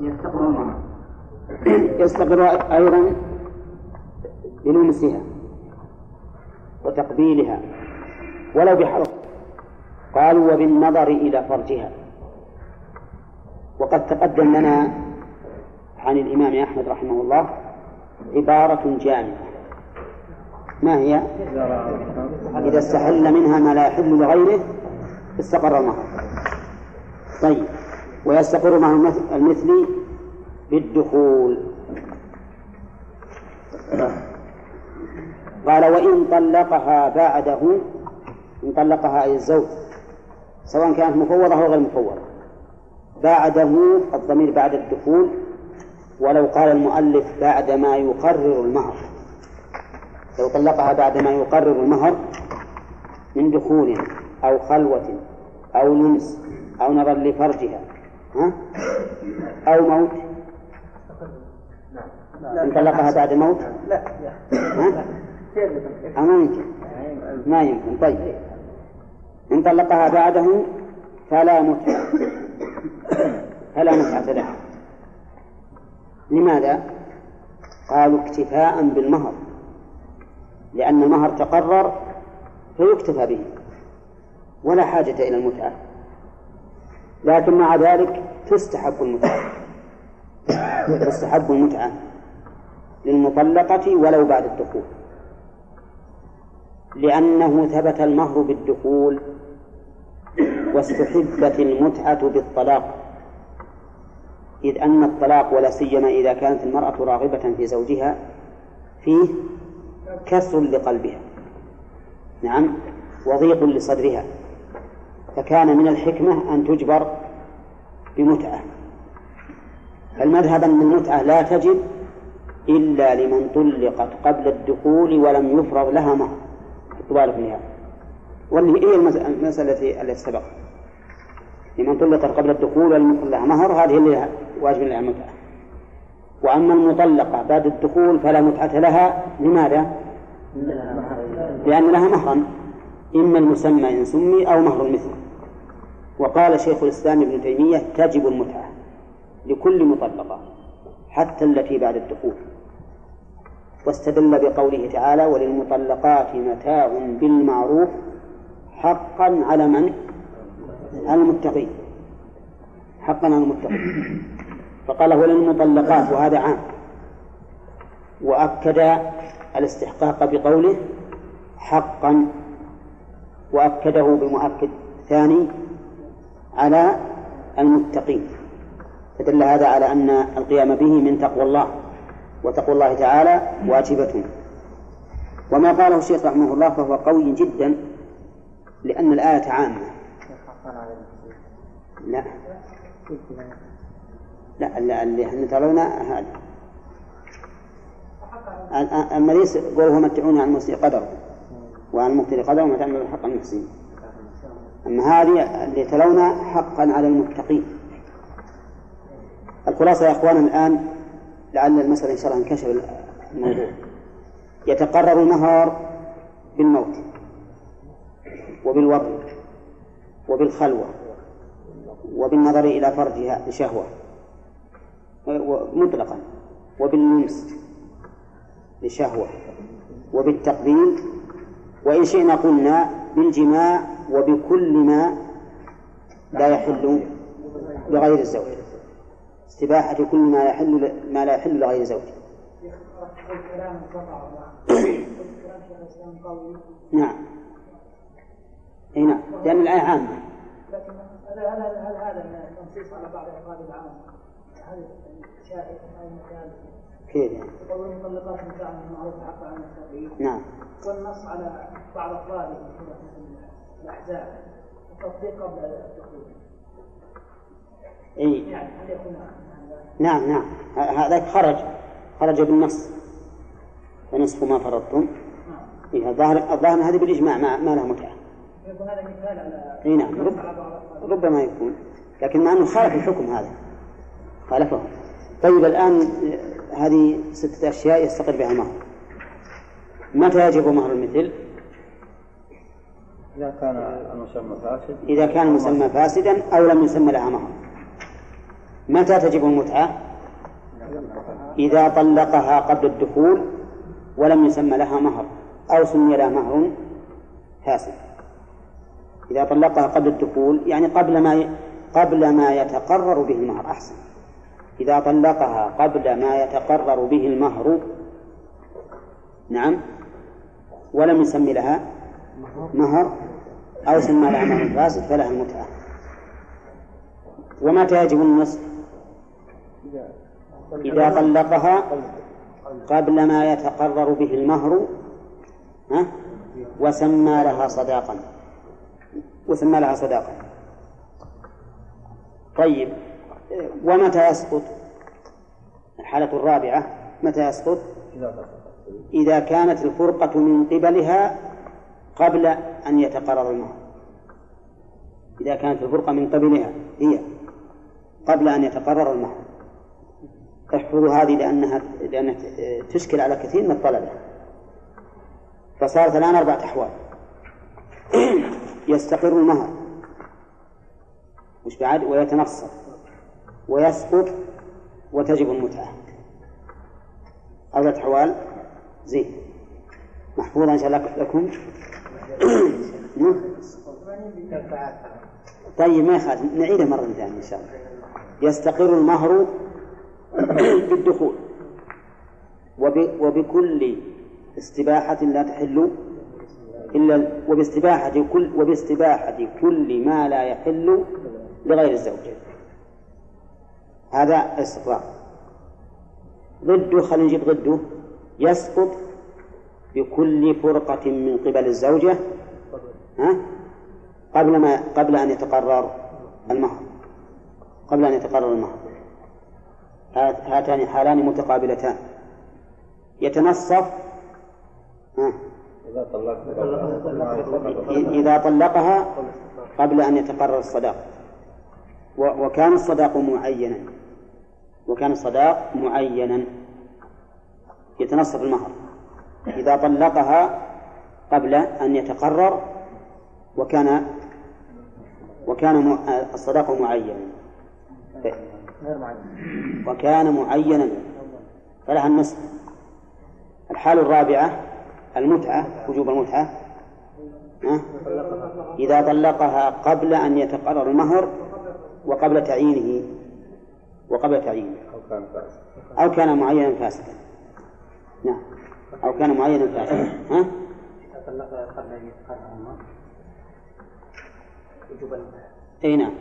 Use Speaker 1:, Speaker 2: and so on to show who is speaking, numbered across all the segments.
Speaker 1: يستقر
Speaker 2: يستقر أيضا بلمسها وتقبيلها ولو بحرف. قالوا وبالنظر إلى فرجها. وقد تقدم لنا عن الإمام أحمد رحمه الله عبارة جامعة. ما هي؟ إذا استحل منها ما لا يحل لغيره استقر المهر طيب. ويستقر مع المثل بالدخول قال وإن طلقها بعده إن طلقها أي الزوج سواء كانت مفوضة أو غير مفوضة بعده الضمير بعد الدخول ولو قال المؤلف بعد ما يقرر المهر لو طلقها بعد ما يقرر المهر من دخول أو خلوة أو لمس أو نظر لفرجها ها؟ أو موت. إن طلقها بعد موت؟ لا. ها؟ ما يمكن. ما يمكن. طيب. إن طلقها بعده فلا متعة فلا متعة لها لماذا؟ قالوا اكتفاء بالمهر. لأن المهر تقرر فيكتفى به. ولا حاجة إلى المتعة. لكن مع ذلك تستحب المتعة. تستحب المتعة للمطلقة ولو بعد الدخول. لأنه ثبت المهر بالدخول واستحبت المتعة بالطلاق. إذ أن الطلاق ولا سيما إذا كانت المرأة راغبة في زوجها فيه كسر لقلبها. نعم وضيق لصدرها. فكان من الحكمة أن تجبر بمتعة. فالمذهب أن المتعة لا تجب إلا لمن طلقت قبل الدخول ولم يفرض لها مهر. طوال فيها واللي هي المسألة التي سبق. لمن طلقت قبل الدخول ولم يفرض لها مهر هذه اللي واجب لها المتعة وأما المطلقة بعد الدخول فلا متعة لها. لماذا؟ لأن لها مهرا. إما المسمى إن سمي أو مهر المثل. وقال شيخ الإسلام ابن تيمية تجب المتعة لكل مطلقة حتى التي بعد الدخول. واستدل بقوله تعالى وللمطلقات متاع بالمعروف حقا على من؟ على المتقين. حقا على المتقين. فقال وللمطلقات وهذا عام. وأكد الاستحقاق بقوله حقا. وأكده بمؤكد ثاني على المتقين. فدل هذا على أن القيام به من تقوى الله وتقوى الله تعالى واجبة وما قاله الشيخ رحمه الله فهو قوي جدا لأن الآية عامة. لا. لا اللي إحنا ترون هذا المريس قوله ومتعوني عن المسيء قدره وعن المقتل قدره ومتعنا بالحق المحسنين أما هذه اللي تلونها حقا على المتقين. الخلاصة يا أخوانا الآن لعل المسألة إن شاء الله انكشف الموضوع. يتقرر النهار بالموت وبالوضع وبالخلوة وبالنظر إلى فرجها لشهوة مطلقا وباللمس لشهوة وبالتقبيل وإن شئنا قلنا بالجماع وبكل ما لا يحل لغير الزوج. استباحة كل ما يحل ما لا يحل لغير زوج نعم. إي نعم. لأن الآية عامة.
Speaker 3: لكن هل هل هذا تنصيص على بعض أفراد العام؟ هل شائع أو مكان؟
Speaker 2: كيف يعني؟
Speaker 3: قول المطلقات متاع المعروف حق على المتقين
Speaker 2: نعم.
Speaker 3: والنص على بعض أفراده الأحزاب التطبيق قبل الدخول.
Speaker 2: اي
Speaker 3: يعني هل يكون
Speaker 2: نعم نعم. هذا خرج خرج بالنص. فنصف ما فرضتم.
Speaker 3: نعم.
Speaker 2: إيه الظاهر الظاهر هذه بالإجماع ما, ما له متعة.
Speaker 3: هذا مثال على
Speaker 2: اي نعم. رب ربما يكون. لكن مع أنه خالف الحكم هذا. خالفه. طيب الآن آه، هذه ستة أشياء يستقر بها المهر متى يجب مهر المثل؟
Speaker 4: إذا كان المسمى فاسد.
Speaker 2: إذا كان المسمى فاسدا أو لم يسمى لها مهر متى تجب المتعة؟ إذا طلقها قبل الدخول ولم يسمى لها مهر أو سمي لها مهر فاسد. إذا طلقها قبل الدخول يعني قبل ما قبل ما يتقرر به المهر أحسن. إذا طلقها قبل ما يتقرر به المهر نعم ولم يسمي لها مهر أو سمى لها مهر فاسد فلها المتعة ومتى يجب النصف إذا طلقها قبل ما يتقرر به المهر ها؟ وسمى لها صداقا. وسمى لها صداقا. طيب ومتى يسقط الحالة الرابعة متى يسقط؟ إذا كانت الفرقة من قبلها قبل أن يتقرر المهر إذا كانت الفرقة من قبلها هي قبل أن يتقرر المهر احفظوا هذه لأنها لأنها تشكل على كثير من الطلبة. فصارت الآن أربعة أحوال. يستقر المهر. وش بعد؟ ويتنصف ويسقط. وتجب المتعة. أربعة أحوال. زين. محفوظة إن شاء الله لكم. طيب ما يخالف. نعيده مرة ثانية إن شاء الله. يستقر المهر بالدخول. وبكل استباحة لا تحل إلا وباستباحة كل وباستباحة كل ما لا يحل لغير الزوج. هذا استقرار ضده خلينا نجيب ضده. يسقط بكل فرقة من قبل الزوجة ها؟ قبل ما قبل أن يتقرر المهر. قبل أن يتقرر المهر. هاتان حالان متقابلتان. يتنصف ها؟ إذا طلقها قبل أن يتقرر الصداق. وكان الصداق معينا. وكان الصداق معينا. يتنصف المهر. إذا طلقها قبل أن يتقرر وكان وكان الصداق معينا وكان معينا. فلها النصف الحال الرابعة المتعة وجوب المتعة. إذا طلقها قبل أن يتقرر المهر وقبل تعيينه. وقبل تعيينه. أو كان معينا فاسدا. نعم. أو كان معينا فاسدا. ها؟ أي نعم.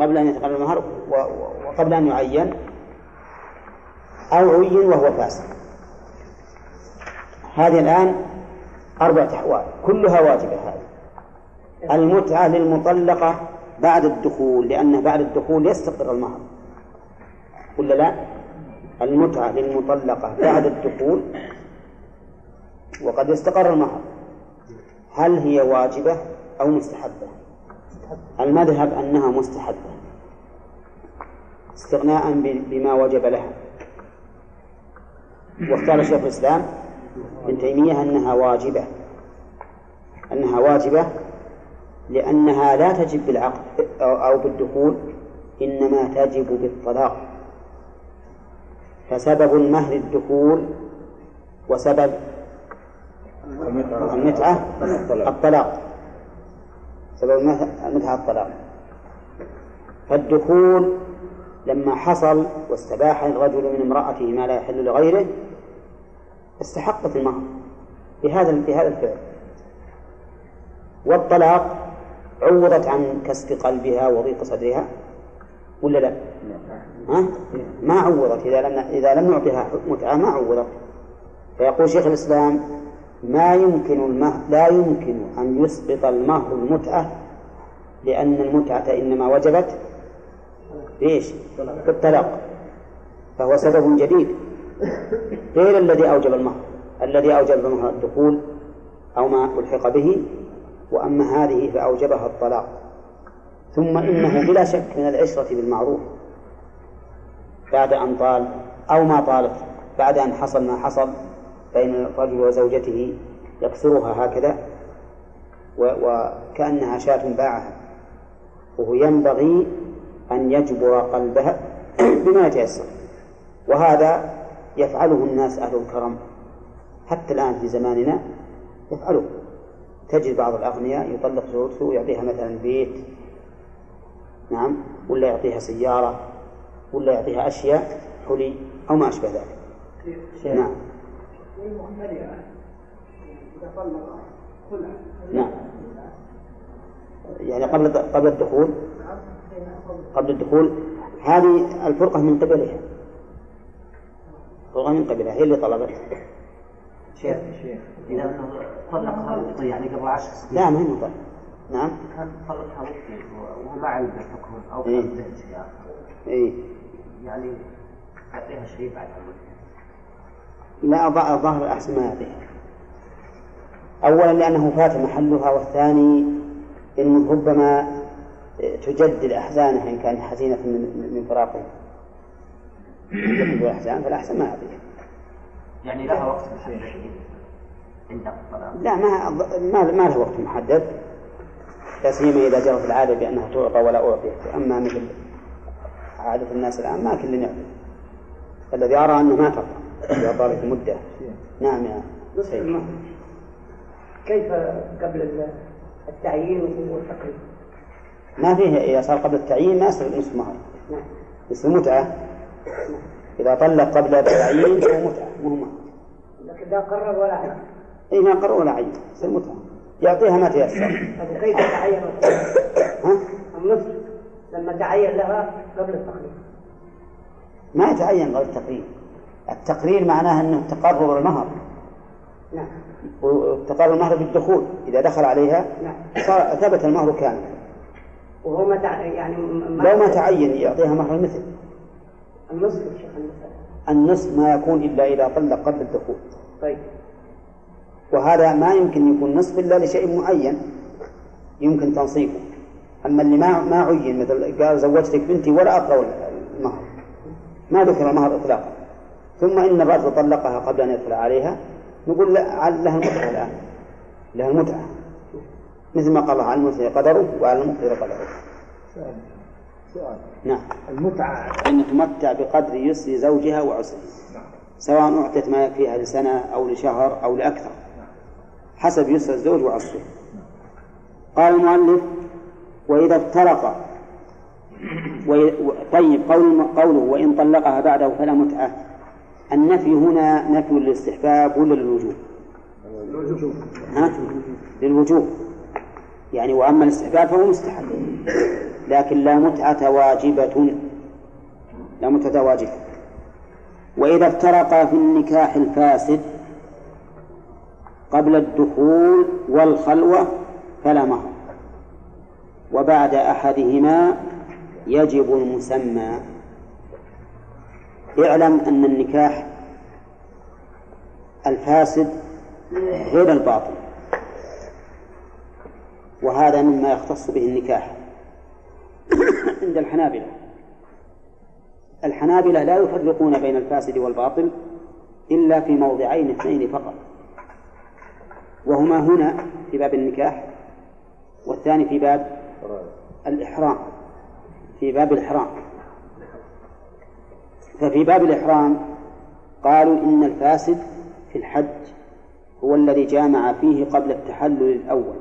Speaker 2: قبل أن يتقرر المهر وقبل أن يعين أو عين وهو فاسد هذه الآن أربعة أحوال كلها واجبة هذه. المتعة للمطلقة بعد الدخول لأنه بعد الدخول يستقر المهر. ولا لا؟ المتعة للمطلقة بعد الدخول وقد استقر المهر. هل هي واجبة أو مستحبة؟ المذهب أنها مستحبة استغناء بما وجب لها. واختار شيخ الإسلام ابن تيمية أنها واجبة أنها واجبة لأنها لا تجب بالعقد أو بالدخول إنما تجب بالطلاق. فسبب المهر الدخول وسبب المتعة. الطلاق. سبب المتعة الطلاق فالدخول لما حصل واستباح الرجل من امرأته ما لا يحل لغيره استحقت المهر بهذا بهذا الفعل والطلاق عوضت عن كسب قلبها وضيق صدرها ولا لا؟ ها؟ ما عوضت إذا لم إذا لم نعطيها متعة ما عوضت فيقول شيخ الإسلام ما يمكن المهر لا يمكن أن يسقط المهر المتعة لأن المتعة إنما وجبت بإيش؟ بالطلاق فهو سبب جديد. غير الذي أوجب المهر. الذي أوجب المهر الدخول أو ما ألحق به وأما هذه فأوجبها الطلاق. ثم إنه بلا شك من العشرة بالمعروف. بعد أن طال أو ما طالت بعد أن حصل ما حصل بين الرجل وزوجته يكسرها هكذا وكأنها شاة باعها. وهو ينبغي أن يجبر قلبها بما يتيسر. وهذا يفعله الناس أهل الكرم حتى الآن في زماننا يفعله. تجد بعض الأغنياء يطلق زوجته ويعطيها مثلا بيت نعم ولا يعطيها سيارة ولا يعطيها أشياء حلي أو ما أشبه ذلك. نعم. نعم. يعني قبل قبل الدخول؟ قبل الدخول هذه الفرقة من قبلها. فرقة من قبلها هي اللي طلبت
Speaker 1: شيخ شيخ إذا طلقها يعني قبل عشر سنين.
Speaker 2: لا ما هي مطلق نعم.
Speaker 1: كان طلقها ممكن وهو ما علم بالحكم أو
Speaker 2: إيه. إيه.
Speaker 1: يعني يعطيها شيء بعد عمره
Speaker 2: لا ضع- الظاهر أحسن ما يعطيها أولا لأنه فات محلها والثاني أنه ربما تجدد أحزانها إن كانت حزينة من من فراقه. تجدد الأحزان فالأحسن ما يعطيها
Speaker 1: يعني لها وقت محدد؟
Speaker 2: لا ما ما ما له وقت محدد. لا سيما إذا جرت العادة بأنها تعطى ولا أعطيت. أما مثل عادة الناس الآن ما كل يعطي. الذي أرى أنه ما تعطى. إذا طالت المدة نعم يا
Speaker 4: نصف
Speaker 2: سيد.
Speaker 4: كيف قبل التعيين والتقريب؟
Speaker 2: ما فيه إذا صار قبل التعيين ما يصير نصف مهر
Speaker 4: نعم.
Speaker 2: يصير متعة. إذا طلق قبل التعيين فهو متعة مو مهر
Speaker 4: لكن لا قرر ولا عين.
Speaker 2: إي ما قرر ولا عين. يصير متعة. يعطيها ما تيسر.
Speaker 4: طيب كيف تعين
Speaker 2: ها؟
Speaker 4: النصف. لما تعين لها قبل التقريب؟
Speaker 2: ما يتعين قبل التقرير التقرير معناه أنه تقرر المهر
Speaker 4: نعم.
Speaker 2: وتقرر المهر بالدخول إذا دخل عليها
Speaker 4: نعم.
Speaker 2: صار ثبت المهر كاملا.
Speaker 4: وهو ما تع... يعني م-
Speaker 2: لو ما تعين يعطيها مهر المثل.
Speaker 4: النصف شيخ
Speaker 2: النصف. ما يكون إلا إذا طلق قبل الدخول.
Speaker 4: طيب.
Speaker 2: وهذا ما يمكن يكون نصف إلا لشيء معين يمكن تنصيبه. أما اللي ما ما عين مثل قال زوجتك بنتي ولا أقرأ المهر ما ذكر المهر إطلاقا. ثم إن الرجل طلقها قبل أن يدخل عليها نقول لا لها المتعة الآن. لها المتعة. مثل ما قال الله على المسلم قدره وعلى المقدر قدره.
Speaker 5: سؤال. سؤال.
Speaker 2: نعم.
Speaker 5: المتعة.
Speaker 2: أن تمتع بقدر يسر زوجها وعسره. سواء أعطت ما يكفيها لسنة أو لشهر أو لأكثر. حسب يسر الزوج وعسره. قال المؤلف وإذا افترق. وي... طيب قول قوله وإن طلقها بعده فلا متعة. النفي هنا نفي للاستحباب ولا للوجوب؟ ها؟ للوجوب. يعني وأما الاستحباب فهو مستحب. لكن لا متعة واجبة. لا متعة واجبة. وإذا افترقا في النكاح الفاسد قبل الدخول والخلوة فلا مهر. وبعد أحدهما يجب المسمى. اعلم أن النكاح الفاسد غير الباطل. وهذا مما يختص به النكاح عند الحنابلة. الحنابلة لا يفرقون بين الفاسد والباطل إلا في موضعين اثنين فقط. وهما هنا في باب النكاح والثاني في باب الإحرام في باب الإحرام ففي باب الإحرام قالوا إن الفاسد في الحج هو الذي جامع فيه قبل التحلل الأول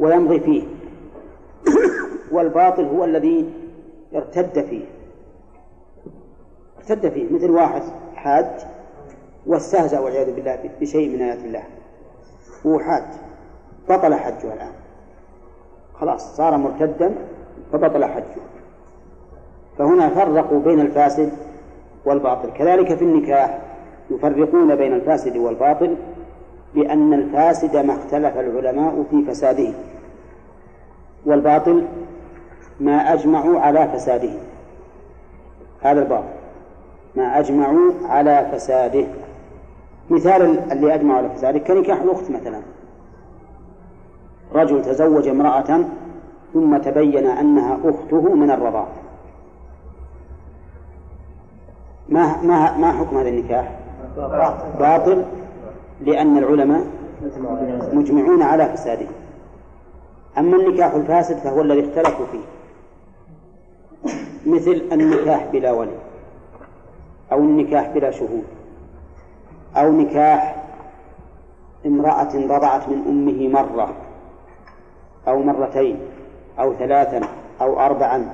Speaker 2: ويمضي فيه والباطل هو الذي ارتد فيه. ارتد فيه مثل واحد حاج واستهزأ والعياذ بالله بشيء من آيات الله هو حاج بطل حجه الآن. خلاص صار مرتدا فبطل حجه. فهنا فرقوا بين الفاسد والباطل. كذلك في النكاح يفرقون بين الفاسد والباطل لأن الفاسد ما اختلف العلماء في فساده والباطل ما أجمعوا على فساده. هذا الباطل. ما أجمعوا على فساده. مثال اللي أجمعوا على فساده كنكاح الأخت مثلا. رجل تزوج امرأة ثم تبين أنها أخته من الرضاعة ما ما ما حكم هذا النكاح؟ باطل لأن العلماء مجمعون على فساده. أما النكاح الفاسد فهو الذي اختلفوا فيه. مثل النكاح بلا ولي أو النكاح بلا شهود أو نكاح امرأة رضعت من أمه مرة أو مرتين أو ثلاثا أو أربعا.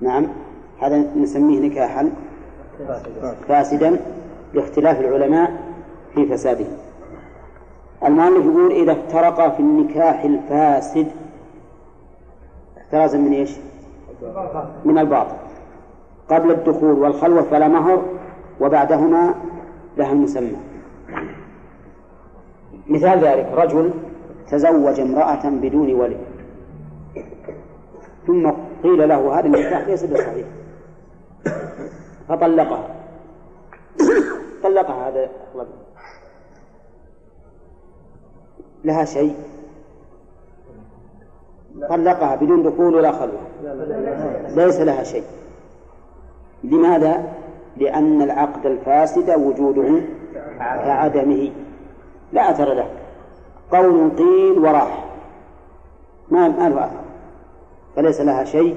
Speaker 2: نعم هذا نسميه نكاحا. فاسدا لاختلاف العلماء في فساده. المؤلف يقول إذا افترقا في النكاح الفاسد احترازا من إيش؟ من الباطل. قبل الدخول والخلوة فلا مهر وبعدهما لها المسمى. مثال ذلك رجل تزوج امرأة بدون ولي ثم قيل له هذا النكاح ليس بصحيح. فطلقها. طلقها هذا الرجل. لها شيء؟ طلقها بدون دخول ولا خلوة. ليس لها شيء. لماذا؟ لأن العقد الفاسد وجوده كعدمه. لا أثر له. قول قيل وراح. ما ما له أثر. فليس لها شيء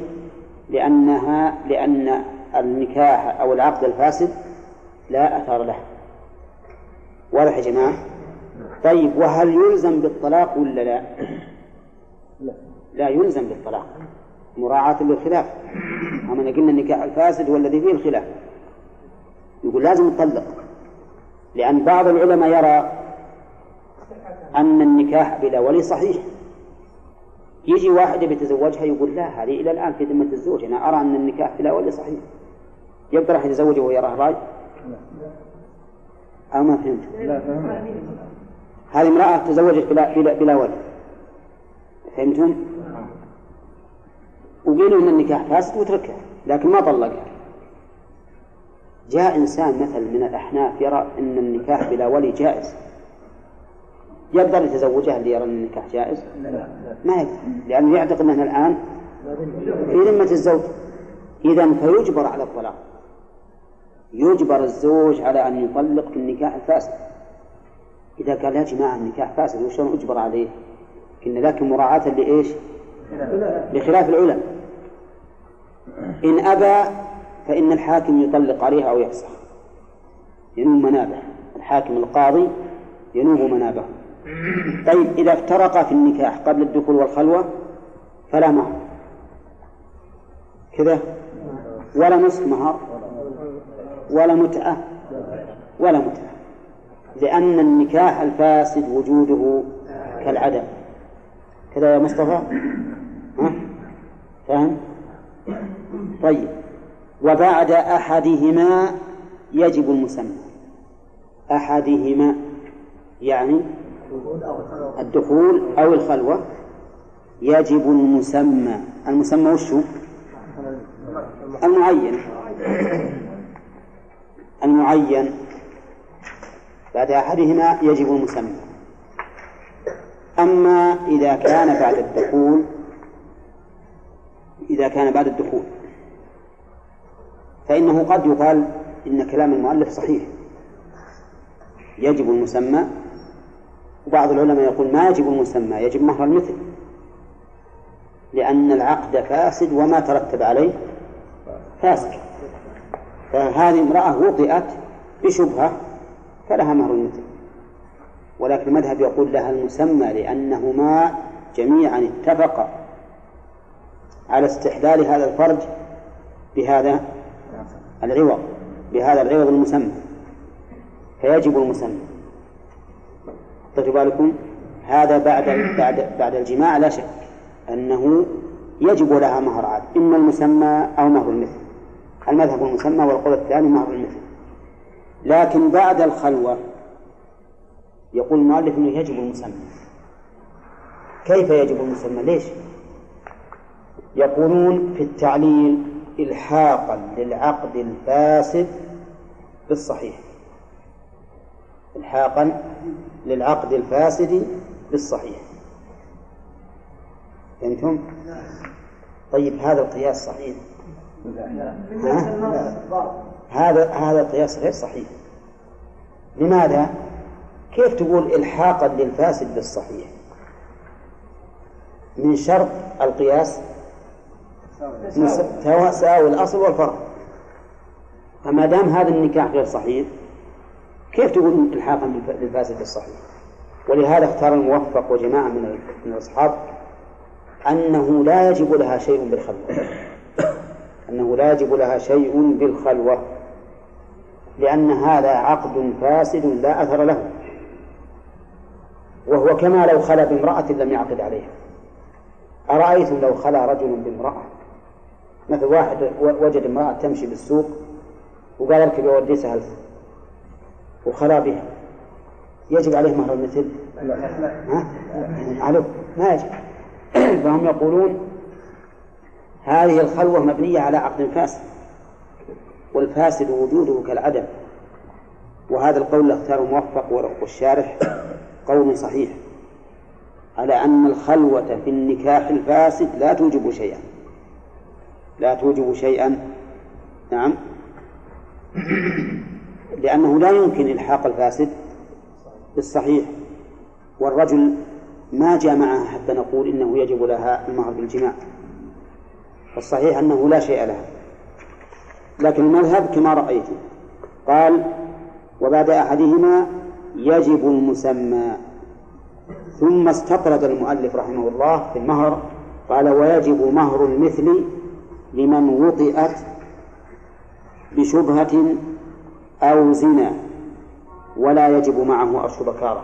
Speaker 2: لأنها لأن النكاح أو العقد الفاسد لا أثر له. واضح يا جماعة؟ طيب وهل يلزم بالطلاق ولا لا؟ لا يلزم بالطلاق. مراعاة للخلاف. أما قلنا النكاح الفاسد هو الذي فيه الخلاف. يقول لازم نطلق لأن بعض العلماء يرى أن النكاح بلا ولي صحيح. يجي واحد يتزوجها يقول لا هذه إلى الآن في ذمة الزوج. أنا أرى أن النكاح بلا ولي صحيح. يقدر أحد يتزوجه وهو يراه راي؟ أو ما فهمت. هذه امرأة تزوجت بلا, بلا, بلا ولي فهمتم؟ وقيلوا إن النكاح فاسد وتركها لكن ما طلقها. جاء إنسان مثل من الأحناف يرى إن النكاح بلا ولي جائز. يقدر يتزوجها اللي يرى إن النكاح جائز؟ ما يقدر لأنه يعتقد انها الآن في ذمة الزوج. اذا فيجبر على الطلاق. يجبر الزوج على أن يطلق في النكاح الفاسد. إذا قال يا جماعة النكاح فاسد وشلون أجبر عليه؟ كنا لكن مراعاة لإيش؟ لخلاف العلماء إن أبى فإن الحاكم يطلق عليها أو يفسخ. ينوب منابه. الحاكم القاضي ينوب منابه. طيب إذا افترقا في النكاح قبل الدخول والخلوة فلا مهر. كذا؟ ولا نصف مهر. ولا متعة. ولا متعة. لأن النكاح الفاسد وجوده كالعدم. كذا يا مصطفى؟ ها؟ فهم طيب. وبعد أحدهما يجب المسمى. أحدهما يعني الدخول أو الخلوة. يجب المسمى. المسمى وش هو؟ المعين. المعين. بعد أحدهما يجب المسمى. أما إذا كان بعد الدخول إذا كان بعد الدخول فإنه قد يقال إن كلام المؤلف صحيح. يجب المسمى. وبعض العلماء يقول ما يجب المسمى يجب مهر المثل. لأن العقد فاسد وما ترتب عليه فاسد. فهذه امرأة وطئت بشبهة فلها مهر المثل ولكن المذهب يقول لها المسمى لأنهما جميعا اتفقا على استحلال هذا الفرج بهذا العوض بهذا العوض المسمى. فيجب المسمى. بالكم هذا بعد بعد بعد الجماع لا شك أنه يجب لها مهر عاد إما المسمى أو مهر المثل. المذهب المسمى والقول الثاني مهر المثل لكن بعد الخلوة يقول المؤلف إنه يجب المسمى. كيف يجب المسمى؟ ليش؟ يقولون في التعليل إلحاقا للعقد الفاسد بالصحيح. إلحاقا للعقد الفاسد بالصحيح. فهمتم؟ طيب هذا القياس صحيح. هذا هذا القياس غير صحيح. لماذا؟ كيف تقول إلحاقا للفاسد بالصحيح؟ من شرط القياس تساوي الأصل والفرع فما دام هذا النكاح غير صحيح كيف تقول الحاقا للفاسد الصحيح ولهذا اختار الموفق وجماعة من من الأصحاب أنه لا يجب لها شيء بالخلوة. أنه لا يجب لها شيء بالخلوة لأن هذا عقد فاسد لا أثر له. وهو كما لو خلا بامرأة لم يعقد عليها. أرأيتم لو خلا رجل بامرأة؟ مثل واحد وجد امرأة تمشي بالسوق وقال اركب يودي سهل وخلا بها. يجب عليه مهر المثل؟ ها؟ عليه ما يجب. فهم يقولون هذه الخلوة مبنية على عقد فاسد والفاسد وجوده كالعدم. وهذا القول اختاره الموفق والشارح قول صحيح. على أن الخلوة في النكاح الفاسد لا توجب شيئا. لا توجب شيئا. نعم. لأنه لا يمكن إلحاق الفاسد بالصحيح. والرجل ما جاء معها حتى نقول إنه يجب لها المهر بالجماع فالصحيح أنه لا شيء لها لكن المذهب كما رأيتم قال وبعد أحدهما يجب المسمى. ثم استطرد المؤلف رحمه الله في المهر قال ويجب مهر المثل لمن وطئت بشبهة أو زنا ولا يجب معه أرش بكارة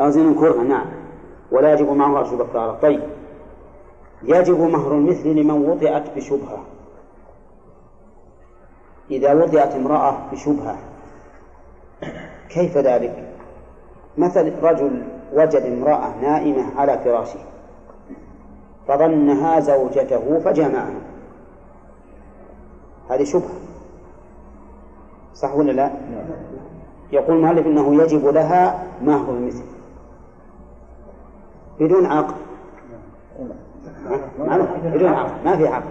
Speaker 2: أو زنا كرها نعم. ولا يجب معه أرش بكارة طيب. يجب مهر المثل لمن وطئت بشبهة إذا وطئت امرأة بشبهة كيف ذلك؟ مثل رجل وجد امرأة نائمة على فراشه فظنها زوجته فجمعها هذه شبهة صح ولا لا؟ يقول المؤلف إنه يجب لها مهر المثل بدون عقد بدون عقد ما في عقد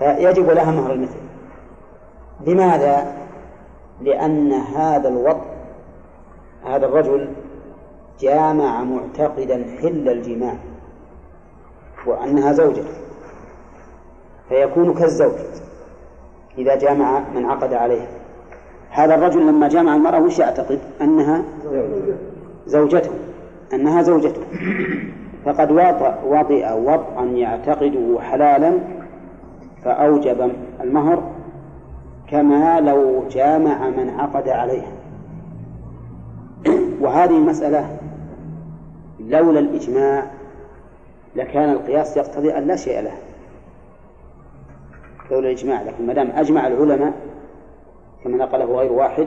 Speaker 2: يجب لها مهر المثل. لماذا؟ لأن هذا الوطء هذا الرجل جامع معتقدا حل الجماع وأنها زوجته فيكون كالزوج إذا جامع من عقد عليها. هذا الرجل لما جامع المرأة وش يعتقد؟ أنها زوجته أنها زوجته. فقد وطئ وطئا يعتقده حلالا فأوجب المهر كما لو جامع من عقد عليها. وهذه المسألة لولا الإجماع لكان القياس يقتضي أن لا شيء له لولا الإجماع لكن ما دام أجمع العلماء كما نقله غير واحد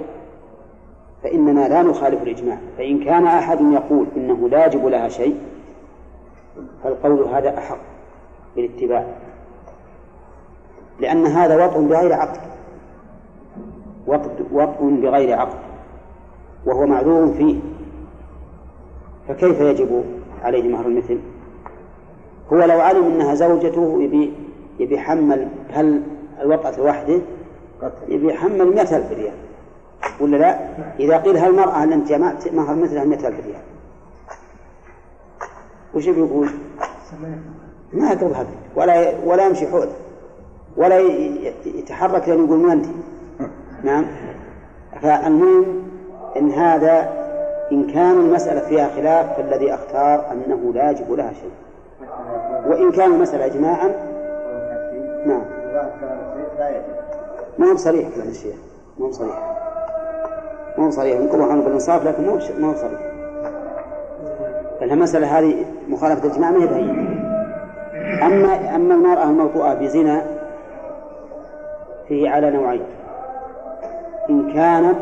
Speaker 2: فإننا لا نخالف الإجماع. فإن كان أحد يقول إنه لا يجب لها شيء فالقول هذا أحق بالاتباع لأن هذا وطء بغير عقد وطء بغير عقد وهو معذور فيه. فكيف يجب عليه مهر المثل؟ هو لو علم أنها زوجته يبي يبي حمل هل الوطأة لوحده؟ يبي مئة ألف ريال. ولا لا؟ إذا قيل هل المرأة أن أنت جمعت مهر مثلها مئة ألف ريال. وش بيقول؟ ما هذا ولا ولا يمشي حول ولا يتحرك لأن يقول من أنت؟ نعم. فالمهم إن هذا إن كان المسألة فيها خلاف فالذي أختار أنه لا يجب لها شيء. وإن كان المسألة إجماعا نعم. ما هو صريح كلام الشيخ. ما هو صريح. ما هو صريح. عنه بالإنصاف لكن ما هو ما هو صريح. المسألة هذه مخالفة الإجماع ما هي أما أما المرأة الموطوءة بزنا فيه على نوعين. إن كانت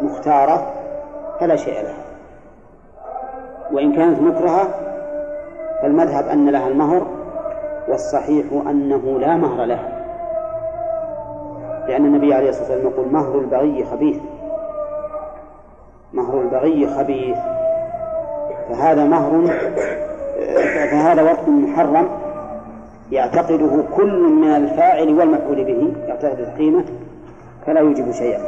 Speaker 2: مختارة فلا شيء لها. وإن كانت مكرهة فالمذهب أن لها المهر والصحيح أنه لا مهر لها. لأن النبي عليه الصلاة والسلام يقول مهر البغي خبيث. مهر البغي خبيث. فهذا مهر فهذا وقت محرم يعتقده كل من الفاعل والمفعول به يعتقد القيمة فلا يوجب شيئا.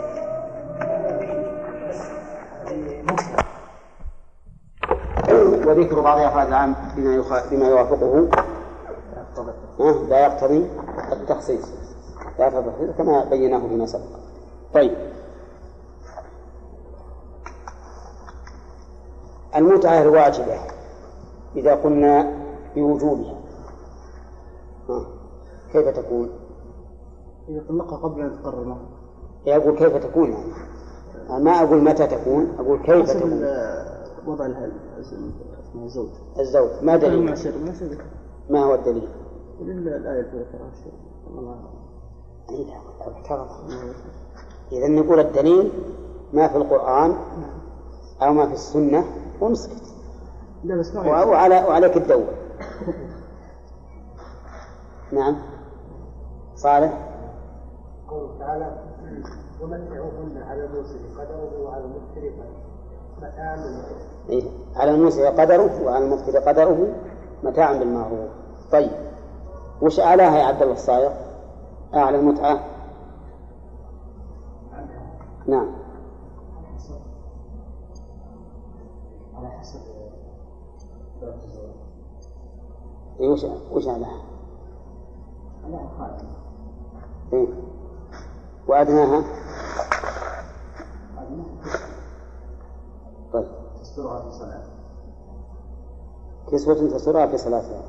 Speaker 2: وذكر بعض أفراد العام بما, بما يوافقه؟ لا يقتضي التخصيص. لا يقتضي التخصيص كما بيناه فيما سبق. طيب. المتعة الواجبة إذا قلنا بوجوبها. ها، كيف تكون؟
Speaker 5: إذا طلقها قبل أن تقرر معه
Speaker 2: أقول كيف تكون يعني؟ أنا ما أقول متى تكون أقول كيف تكون.
Speaker 5: وضع الزوج.
Speaker 2: الزوج ما دليل؟
Speaker 5: ما
Speaker 2: ما هو الدليل؟
Speaker 5: إلا الآية التي ذكرها
Speaker 2: إيه،. إذا نقول الدليل ما في القرآن أو ما في السنة ونسكت
Speaker 5: لا بس ما
Speaker 2: و- وعلى وعليك تدور نعم. صالح؟
Speaker 4: قوله تعالى ومتعوهن على الموسر قدره وعلى المكثر متاعا بالمعروف
Speaker 2: إيه؟ على الموسع قدره وعلى المقتدر قدره متاع بالمعروف. طيب. وش أعلاها يا عبد الله الصايغ؟ أعلى المتعة. نعم. إيه وش وش أعلاها؟ إيه. وأدناها طيب.
Speaker 1: تسترها في صلاة
Speaker 2: كسوة تسترها في صلاتها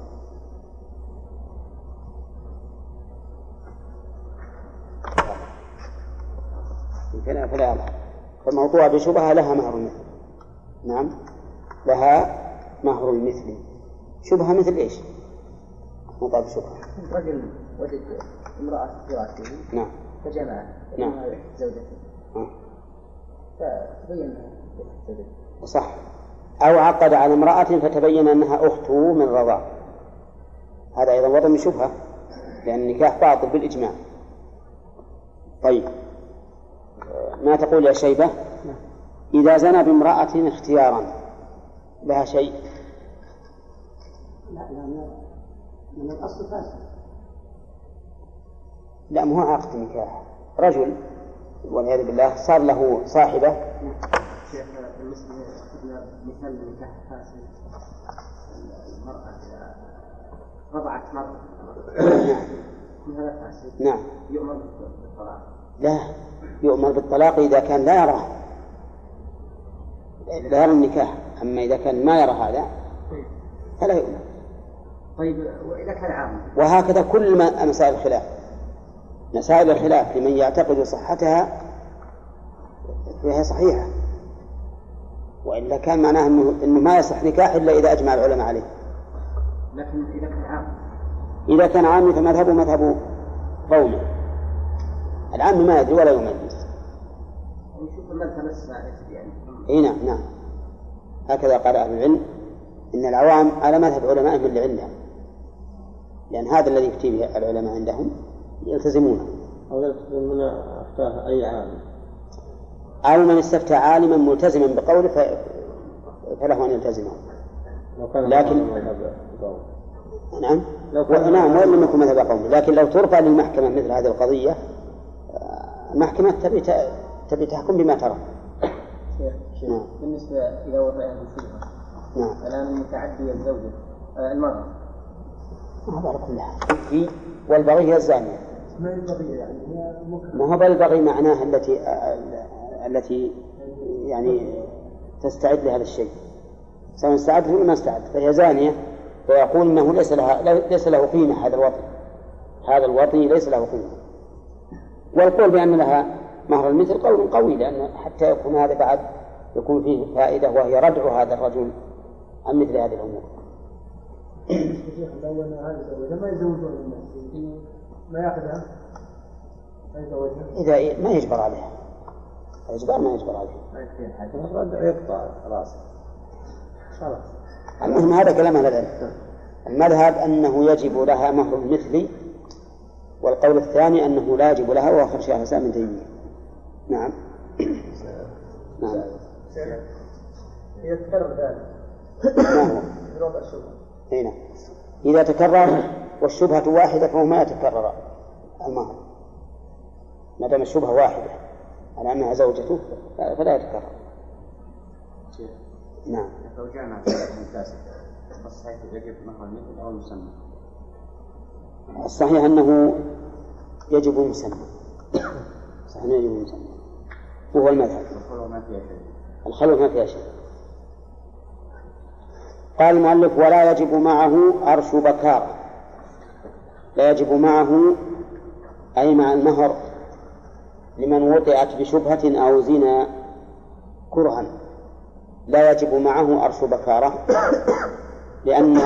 Speaker 2: فلا فلا يظهر فالموضوع بشبهة لها مهر نعم. لها مهر المثل شبهة مثل إيش؟ موضوع بشبهة
Speaker 1: رجل وجد امرأة في فراشه
Speaker 2: نعم.
Speaker 1: فجمع
Speaker 2: نعم.
Speaker 1: زوجته.
Speaker 2: آه.
Speaker 1: فتبين أنها زوجته.
Speaker 2: صح. أو عقد على امرأة فتبين أنها أخته من رضاع. هذا أيضا وضع من شبهة لأن النكاح باطل بالإجماع. طيب. آه، ما تقول يا شيبة؟ إذا زنى بامرأة اختيارا لها شيء.
Speaker 1: لا لا من, من الأصل فاسد.
Speaker 2: لا مو عقد نكاح رجل والعياذ بالله صار له صاحبة.
Speaker 1: شيخ بالنسبة مثال النكاح الفاسد المرأة رضعت مرة من هذا فاسد؟
Speaker 2: نعم.
Speaker 1: يؤمر بالطلاق.
Speaker 2: لا يؤمر بالطلاق إذا كان لا يراه لا يرى النكاح. أما إذا كان ما يرى هذا فلا يؤمر
Speaker 1: طيب وإذا كان عاما
Speaker 2: وهكذا كل ما مسائل الخلاف. مسائل الخلاف لمن يعتقد صحتها فهي صحيحة. وإلا كان معناه أنه, إنه ما يصح نكاح إلا إذا أجمع العلماء عليه.
Speaker 1: لكن إذا كان عاما
Speaker 2: إذا كان عامي فمذهبه مذهب قومه. العام ما يدري ولا يميز.
Speaker 1: ونشوف المذهب السائد يعني.
Speaker 2: إي نعم نعم. هكذا قال أهل العلم إن العوام على مذهب علمائهم اللي عندهم لأن هذا الذي يفتي به العلماء عندهم يلتزمونه
Speaker 5: أو من أفتاه أي عام
Speaker 2: أو من استفتى عالما ملتزما بقوله ف... فله أن يلتزمه لكن-. نعم
Speaker 5: لو. كان-
Speaker 2: نعم وان لم يكن مذهب قومه لكن لو ترفع للمحكمة مثل هذه القضية آه، المحكمه تبي. تبي تحكم بما ترى نعم.
Speaker 1: بالنسبة إذا وضعها بشبهة
Speaker 2: نعم.
Speaker 1: الآن المتعدي الزوجة آه، المرأة.
Speaker 2: هذا على كل حال في والبغي هي الزانية.
Speaker 4: ما ينبغي يعني؟ هي مكره
Speaker 2: ما هو بالبغي معناها التي التي يعني تستعد لهذا الشيء. سواء استعد ولا ما استعد. فهي زانية فيقول إنه ليس لها ليس له قيمة هذا الوطن. هذا الوطن ليس له قيمة. والقول بأن لها مهر المثل قول قوي لأن حتى يكون هذا بعد يكون فيه فائدة وهي ردع هذا الرجل عن مثل هذه الأمور.
Speaker 4: ما يزوجون الناس ما يأخذها؟
Speaker 2: إذا ما يجبر عليها. الإجبار ما يجبر عليها.
Speaker 1: ما يكفي الحاجة
Speaker 5: الرد يقطع راسه خلاص.
Speaker 2: المهم هذا كلام أهل العلم. المذهب أنه يجب لها مهر مثلي والقول الثاني أنه لا يجب لها وهو شيخ الإسلام ابن تيمية. نعم. نعم.
Speaker 4: إذا تكرر ذلك
Speaker 2: ما هو
Speaker 4: في وضع الشبهة
Speaker 2: هنا إذا تكرر والشبهة واحدة فهو ما يتكرر. المهر ما دام الشبهة واحدة على أنها زوجته فلا يتكرر. نعم.
Speaker 6: لو فاسد بس حيث يجب مهر المثل أو المسمى.
Speaker 2: الصحيح أنه يجب المسمى صحيح أنه يجب المسمى وهو المذهب. الخلوة ما فيها شيء. قال المؤلف ولا يجب معه أرش بكارة لا يجب معه أي مع المهر لمن وطئت بشبهة أو زنا كرها. لا يجب معه أرش بكارة لأن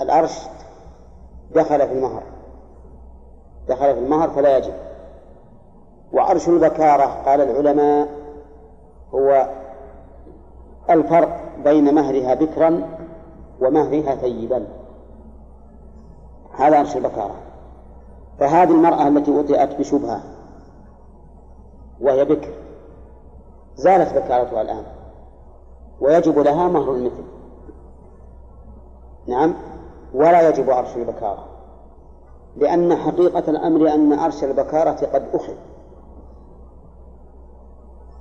Speaker 2: الأرش دخل في المهر. دخل في المهر فلا يجب. وأرش البكارة قال العلماء هو الفرق بين مهرها بكرا ومهرها ثيبا. هذا أرش البكارة. فهذه المرأة التي وطئت بشبهة وهي بكر زالت بكارتها الآن ويجب لها مهر المثل. نعم ولا يجب أرش البكارة لأن حقيقة الأمر أن أرش البكارة قد أخذ.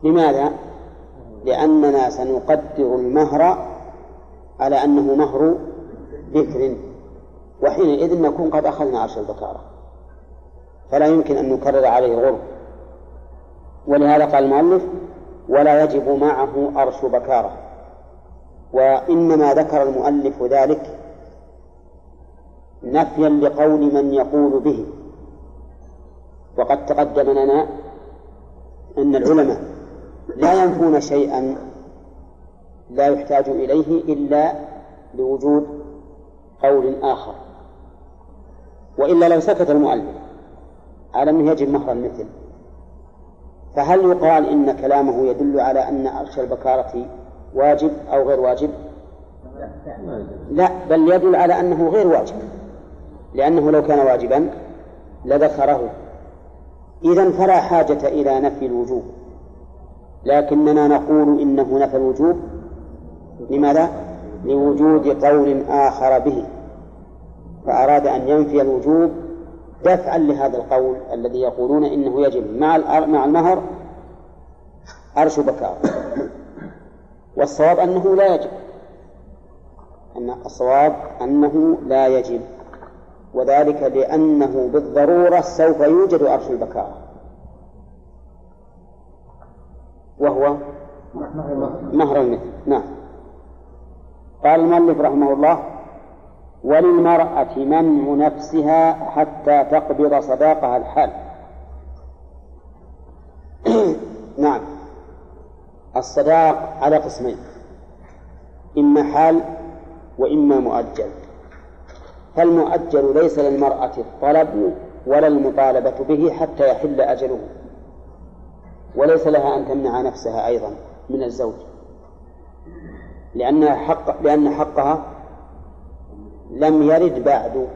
Speaker 2: لماذا؟ لأننا سنقدر المهر على أنه مهر بكر وحينئذ نكون قد أخذنا عرش البكارة. فلا يمكن أن نكرر عليه غرب ولهذا قال المؤلف ولا يجب معه أرش بكارة. وإنما ذكر المؤلف ذلك نفيا لقول من يقول به. وقد تقدم لنا أن العلماء لا ينفون شيئا لا يحتاج إليه إلا لوجود قول آخر. وإلا لو سكت المؤلف على أنه يجب مهر المثل؟ فهل يقال إن كلامه يدل على أن أرش البكارة واجب أو غير واجب؟ لا بل يدل على أنه غير واجب لأنه لو كان واجبا لذكره. إذا فلا حاجة إلى نفي الوجوب. لكننا نقول إنه نفى الوجوب لماذا؟ لوجود قول آخر به. فأراد أن ينفي الوجوب دفعا لهذا القول الذي يقولون إنه يجب. مع مع المهر أرش بكار والصواب أنه لا يجب. أن الصواب أنه لا يجب. وذلك لأنه بالضرورة سوف يوجد أرش البكارة وهو مهر المثل. نعم. قال المؤلف رحمه الله وللمرأة منع نفسها حتى تقبض صداقها الحال. نعم. الصداق على قسمين إما حال وإما مؤجل. فالمؤجل ليس للمرأة الطلب ولا المطالبة به حتى يحل أجله. وليس لها أن تمنع نفسها أيضا من الزوج. لأن حق لأن حقها لم يرد بعد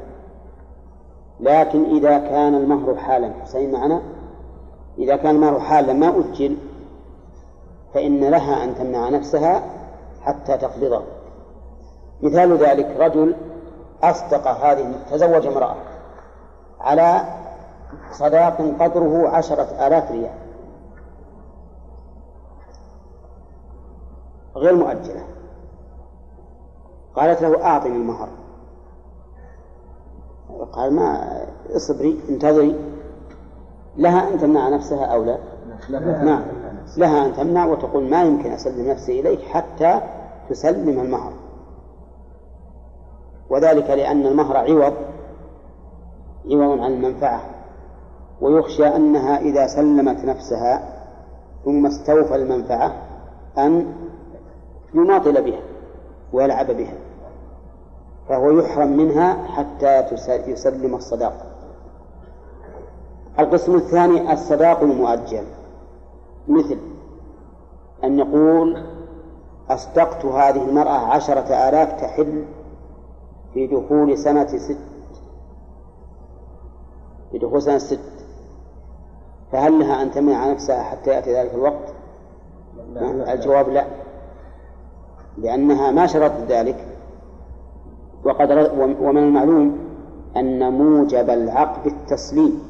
Speaker 2: لكن إذا كان المهر حالا حسين معنا إذا كان المهر حالا ما أجل فإن لها أن تمنع نفسها حتى تقبضه. مثال ذلك رجل أصدق هذه تزوج امرأة على صداق قدره عشرة آلاف ريال. غير مؤجلة. قالت له أعطني المهر. قال ما اصبري انتظري. لها أن تمنع نفسها أو لا؟ نعم. لها أن تمنع وتقول ما يمكن أسلم نفسي إليك حتى تسلم المهر. وذلك لأن المهر عوض عوض عن المنفعة. ويخشى أنها إذا سلمت نفسها ثم استوفى المنفعة أن يماطل بها ويلعب بها فهو يحرم منها حتى يسلم الصداق القسم الثاني الصداق المؤجل مثل أن يقول أصدقت هذه المرأة عشرة آلاف تحل في دخول سنة ست في دخول سنة ست فهل لها أن تمنع نفسها حتى يأتي ذلك الوقت؟ لا. الجواب لا لأنها ما شرطت ذلك. وقد ومن المعلوم أن موجب العقد التسليم.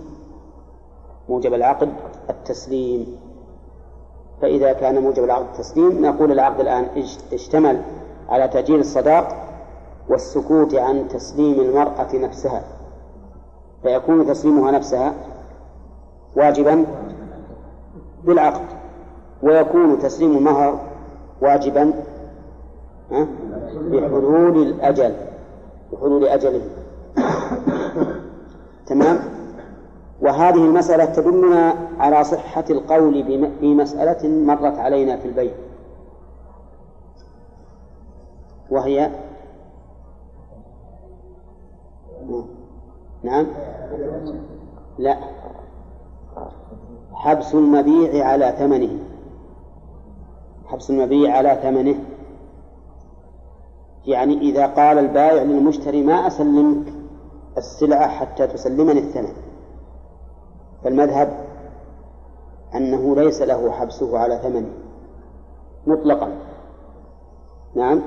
Speaker 2: موجب العقد التسليم. فإذا كان موجب العقد التسليم نقول العقد الآن اشتمل على تأجيل الصداق والسكوت عن تسليم المرأة نفسها. فيكون تسليمها نفسها واجبا بالعقد ويكون تسليم المهر واجبا؟ بحلول الأجل بحلول أجله. تمام؟ وهذه المسألة تدلنا على صحة القول في مسألة مرت علينا في البيت. وهي؟ نعم؟ لا. حبس المبيع على ثمنه. حبس المبيع على ثمنه. يعني إذا قال البائع للمشتري ما أسلمك السلعة حتى تسلمني الثمن. فالمذهب أنه ليس له حبسه على ثمنه. مطلقا. نعم.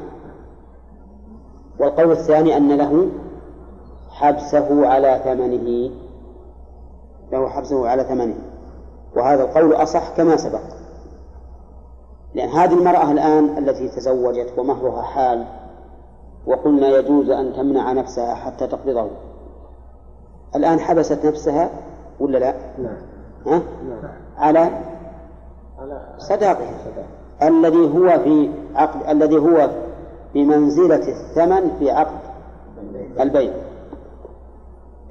Speaker 2: والقول الثاني أن له حبسه على ثمنه. له حبسه على ثمنه. وهذا القول أصح كما سبق. لأن هذه المرأة الآن التي تزوجت ومهرها حال وقلنا يجوز أن تمنع نفسها حتى تقبضه الآن حبست نفسها ولا لا؟
Speaker 5: نعم
Speaker 2: ها؟
Speaker 5: نعم
Speaker 2: على صداقها. الذي هو في عقد الذي هو بمنزلة الثمن في عقد البيع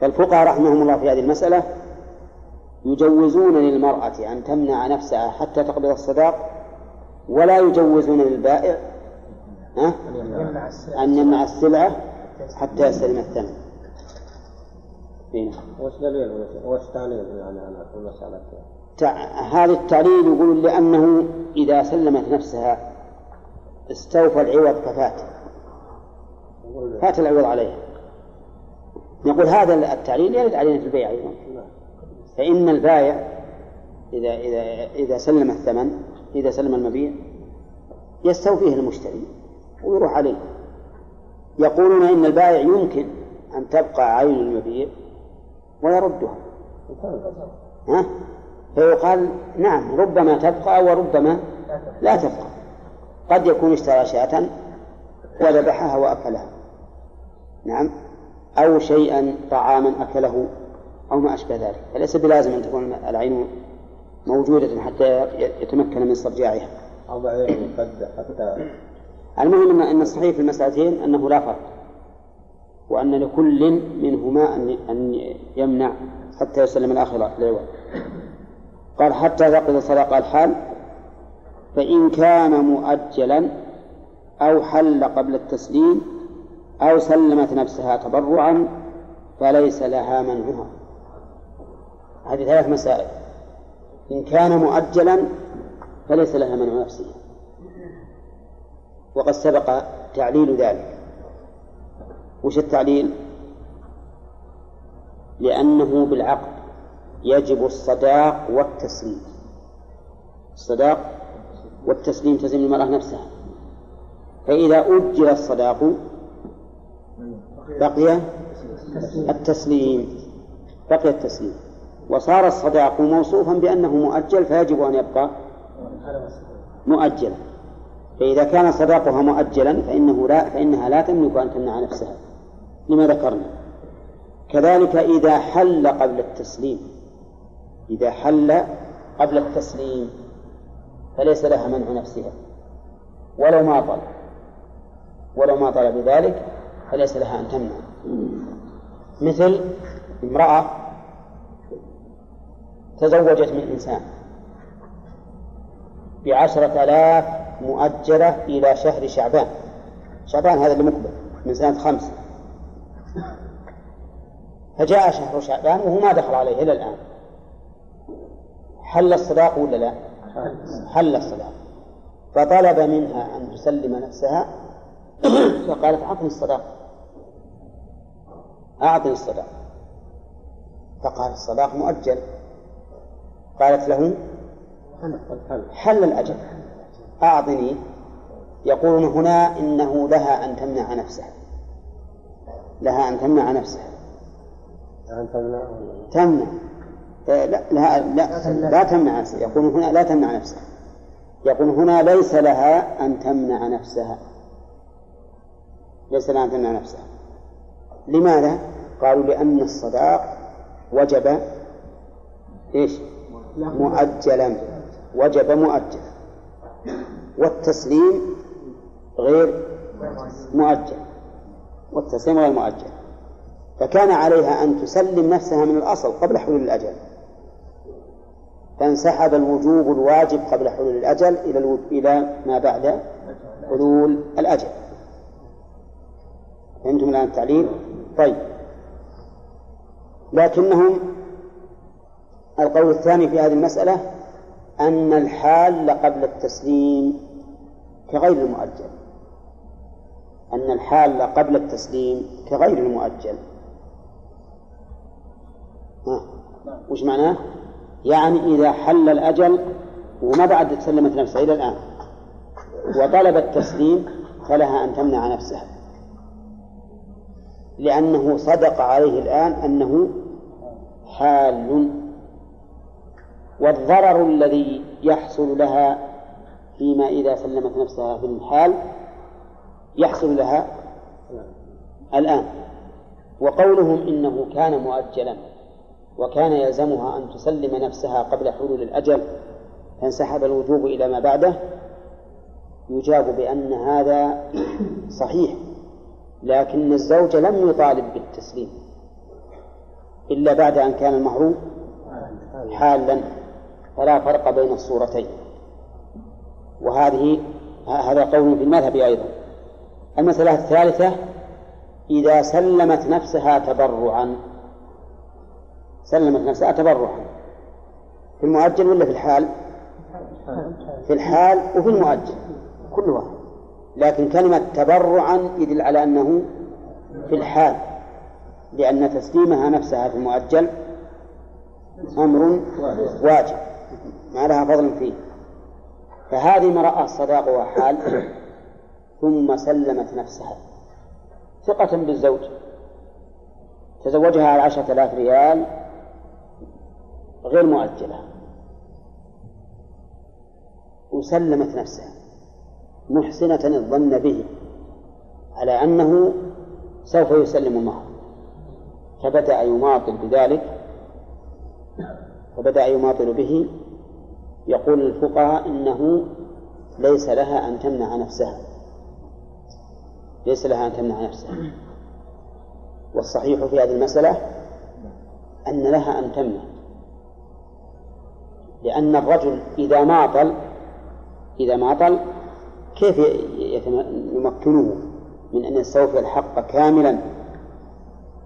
Speaker 2: فالفقهاء رحمهم الله في هذه المسألة يجوزون للمرأة أن تمنع نفسها حتى تقبض الصداق ولا يجوزون للبائع ها؟ أن يمنع السلعة حتى يستلم الثمن. إيه.
Speaker 5: وش دليل؟ وش تعليل يعني على المسألة
Speaker 2: هذا التعليل يقول لأنه إذا سلمت نفسها استوفى العوض ففات. فات العوض عليها. نقول هذا التعليل يرد علينا في البيع أيضا. فإن البائع إذا إذا إذا سلم الثمن إذا سلم المبيع يستوفيه المشتري. ويروح عليه. يقولون إن البائع يمكن أن تبقى عين المبيع ويردها. ها؟ فيقال نعم ربما تبقى وربما لا تبقى. قد يكون اشترى شاة وذبحها وأكلها. نعم. أو شيئا طعاما أكله أو ما أشبه ذلك. فليس بلازم أن تكون العين موجودة حتى يتمكن من استرجاعها.
Speaker 5: أو يقد حتى
Speaker 2: المهم أن- أن الصحيح في المسألتين أنه لا فرق وأن لكل منهما أن يمنع حتى يسلم الآخر العوض قال حتى تقضي صداق الحال فإن كان مؤجلا أو حل قبل التسليم أو سلمت نفسها تبرعا فليس لها منعها. هذه ثلاث مسائل. إن كان مؤجلا فليس لها منع نفسها. وقد سبق تعليل ذلك. وش التعليل؟ لأنه بالعقد يجب الصداق والتسليم. الصداق والتسليم تسليم المرأة نفسها. فإذا أجل الصداق بقي التسليم بقي التسليم. وصار الصداق موصوفا بأنه مؤجل فيجب أن يبقى مؤجلا. فإذا كان صداقها مؤجلا فإنه لا فإنها لا تملك أن تمنع نفسها لما ذكرنا. كذلك إذا حل قبل التسليم. إذا حل قبل التسليم فليس لها منع نفسها. ولو ما طلب. ولو ما طلب ذلك فليس لها أن تمنع. مثل امرأة تزوجت من إنسان بعشرة آلاف مؤجلة إلى شهر شعبان. شعبان هذا اللي مقبل من سنة خمس فجاء شهر شعبان وهو ما دخل عليه إلى الآن. حل الصداق ولا لا؟ حل الصداق. فطلب منها أن تسلم نفسها. فقالت أعطني الصداق. أعطني الصداق. فقال الصداق مؤجل. قالت له حل الأجل. أعطني يقولون هنا إنه لها أن تمنع نفسها. لها أن تمنع نفسها.
Speaker 5: أن تمنع
Speaker 2: آه، لا لا لا, لا تمنع نفسها. يقول هنا لا تمنع نفسها. يقول هنا ليس لها أن تمنع نفسها. ليس لها أن تمنع نفسها. لماذا؟ قالوا لأن الصداق وجب إيش؟ مؤجلا. وجب مؤجلا. والتسليم غير مؤجل والتسليم غير مؤجل فكان عليها أن تسلم نفسها من الأصل قبل حلول الأجل فانسحب الوجوب الواجب قبل حلول الأجل إلى. إلى ما بعد حلول الأجل فهمتم الآن التعليل؟ طيب لكنهم القول الثاني في هذه المسألة أن الحال قبل التسليم كغير المؤجل أن الحال قبل التسليم كغير المؤجل ها. وش معناه؟ يعني إذا حل الأجل وما بعد سلمت نفسها إلى الآن وطلب التسليم فلها أن تمنع نفسها لأنه صدق عليه الآن أنه حال والضرر الذي يحصل لها فيما إذا سلمت نفسها في الحال يحصل لها الآن. وقولهم إنه كان مؤجلا وكان يلزمها أن تسلم نفسها قبل حلول الأجل فانسحب الوجوب إلى ما بعده. يجاب بأن هذا صحيح لكن الزوج لم يطالب بالتسليم إلا بعد أن كان المهر حالا فلا فرق بين الصورتين. وهذه هذا قول في المذهب أيضا. المسألة الثالثة إذا سلمت نفسها تبرعا. سلمت نفسها تبرعا. في المؤجل ولا في الحال؟ في الحال وفي المؤجل كل واحد. لكن كلمة تبرعا يدل على أنه في الحال لأن تسليمها نفسها في المؤجل أمر واجب ما لها فضل فيه. فهذه امرأة صداقها حال ثم سلمت نفسها. ثقة بالزوج. تزوجها على عشرة آلاف ريال غير مؤجلة. وسلمت نفسها. محسنة الظن به. على أنه سوف يسلم المهر فبدأ يماطل بذلك. فبدأ يماطل به. يقول الفقهاء إنه ليس لها أن تمنع نفسها. ليس لها أن تمنع نفسها. والصحيح في هذه المسألة أن لها أن تمنع. لأن الرجل إذا ماطل إذا ماطل كيف يمكنه من أن يستوفي الحق كاملا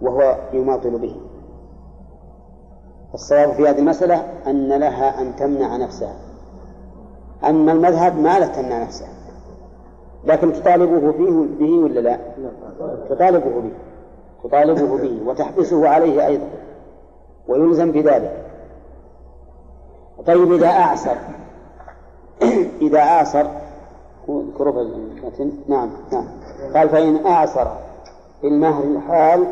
Speaker 2: وهو يماطل به؟ الصواب في هذه المسألة أن لها أن تمنع نفسها. أما المذهب ما لا تمنع نفسها. لكن تطالبه فيه به ولا لا؟ تطالبه به. تطالبه به وتحبسه عليه أيضا. ويلزم بذلك. طيب إذا أعسر إذا أعسر المتن. نعم نعم. قال فإن أعسر في المهر الحال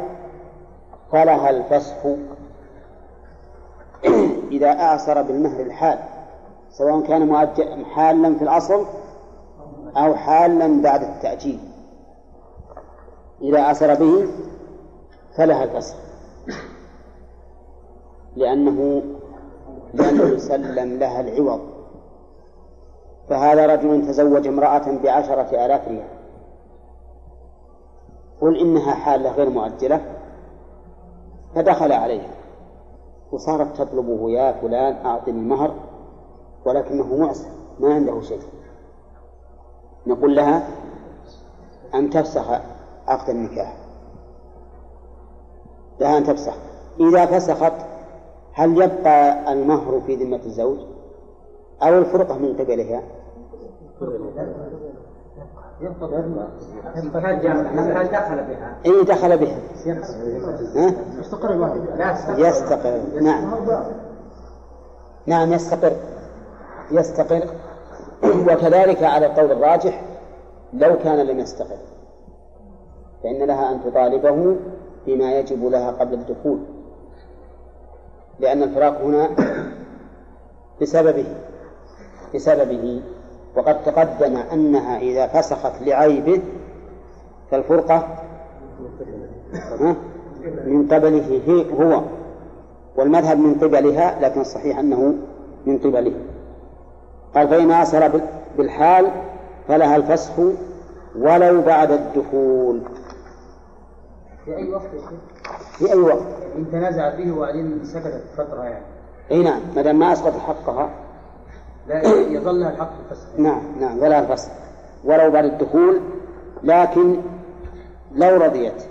Speaker 2: فلها الفسخ إذا أعسر بالمهر الحال سواء كان حالا في الأصل أو حالا بعد التأجيل. إذا أسر به فلها الفسخ لأنه لم يسلم لها العوض. فهذا رجل تزوج امرأة بعشرة آلاف ريال. قل إنها حالة غير مؤجلة فدخل عليها. وصارت تطلبه يا فلان أعطني المهر ولكنه معسر ما عنده شيء. نقول لها أن تفسخ عقد النكاح. لها أن تفسخ. إذا فسخت هل يبقى المهر في ذمة الزوج أو الفرقة من قبلها؟
Speaker 1: دخل بها
Speaker 2: اي دخل بها. ها؟
Speaker 4: يستقر.
Speaker 2: يستقر. نعم. نعم يستقر. يستقر. وكذلك على القول الراجح لو كان لم يستقر فإن لها أن تطالبه بما يجب لها قبل الدخول. لأن الفراق هنا بسببه بسببه وقد تقدم أنها إذا فسخت لعيبه فالفرقة من قبله هو. والمذهب من قبلها لكن الصحيح أنه من قبله. قال فإن بال- بالحال فلها الفسخ ولو بعد الدخول.
Speaker 4: في أي وقت؟
Speaker 2: في أي وقت؟
Speaker 4: إن تنازع فيه وبعدين سكتت فترة يعني.
Speaker 2: أي نعم ما دام ما أسقط حقها
Speaker 4: لا يظل لها الحق الفسخ
Speaker 2: نعم نعم فلها الفسخ ولو بعد الدخول لكن لو رضيت.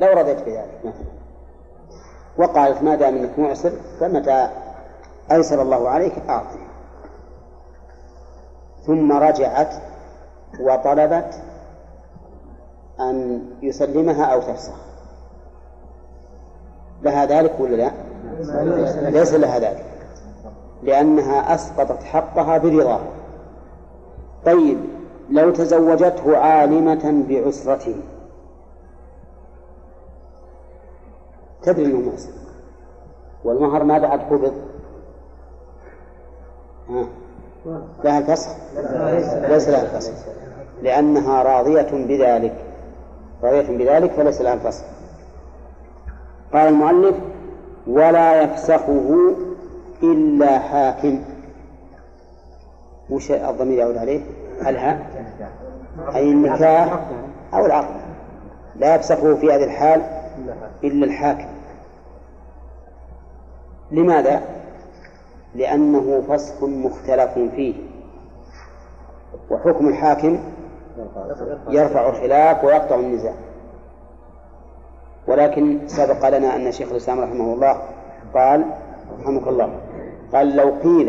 Speaker 2: لو رضيت بذلك مثلا. وقالت ما دام إنك معسر فمتى أيسر الله عليك؟ أعطني. ثم رجعت وطلبت أن يسلمها أو تفسخ. لها ذلك ولا لا؟ ليس لها ذلك. لأنها أسقطت حقها برضاه. طيب لو تزوجته عالمة بعسرته. تدري أنه معسر والمهر ما بعد قبض. ها. لها الفسخ. ليس لها الفسخ. لأنها راضية بذلك. راضية بذلك فليس لها الفسخ. قال المؤلف ولا يفسخه إلا حاكم. وش الضمير يعود عليه؟ الهاء. أي النكاح أو العقد. لا يفسخه في هذه الحال إلا الحاكم. لماذا؟ لأنه فسخ مختلف فيه. وحكم الحاكم يرفع الخلاف ويقطع النزاع. ولكن سبق لنا أن شيخ الإسلام رحمه الله قال رحمك الله. قال لو قيل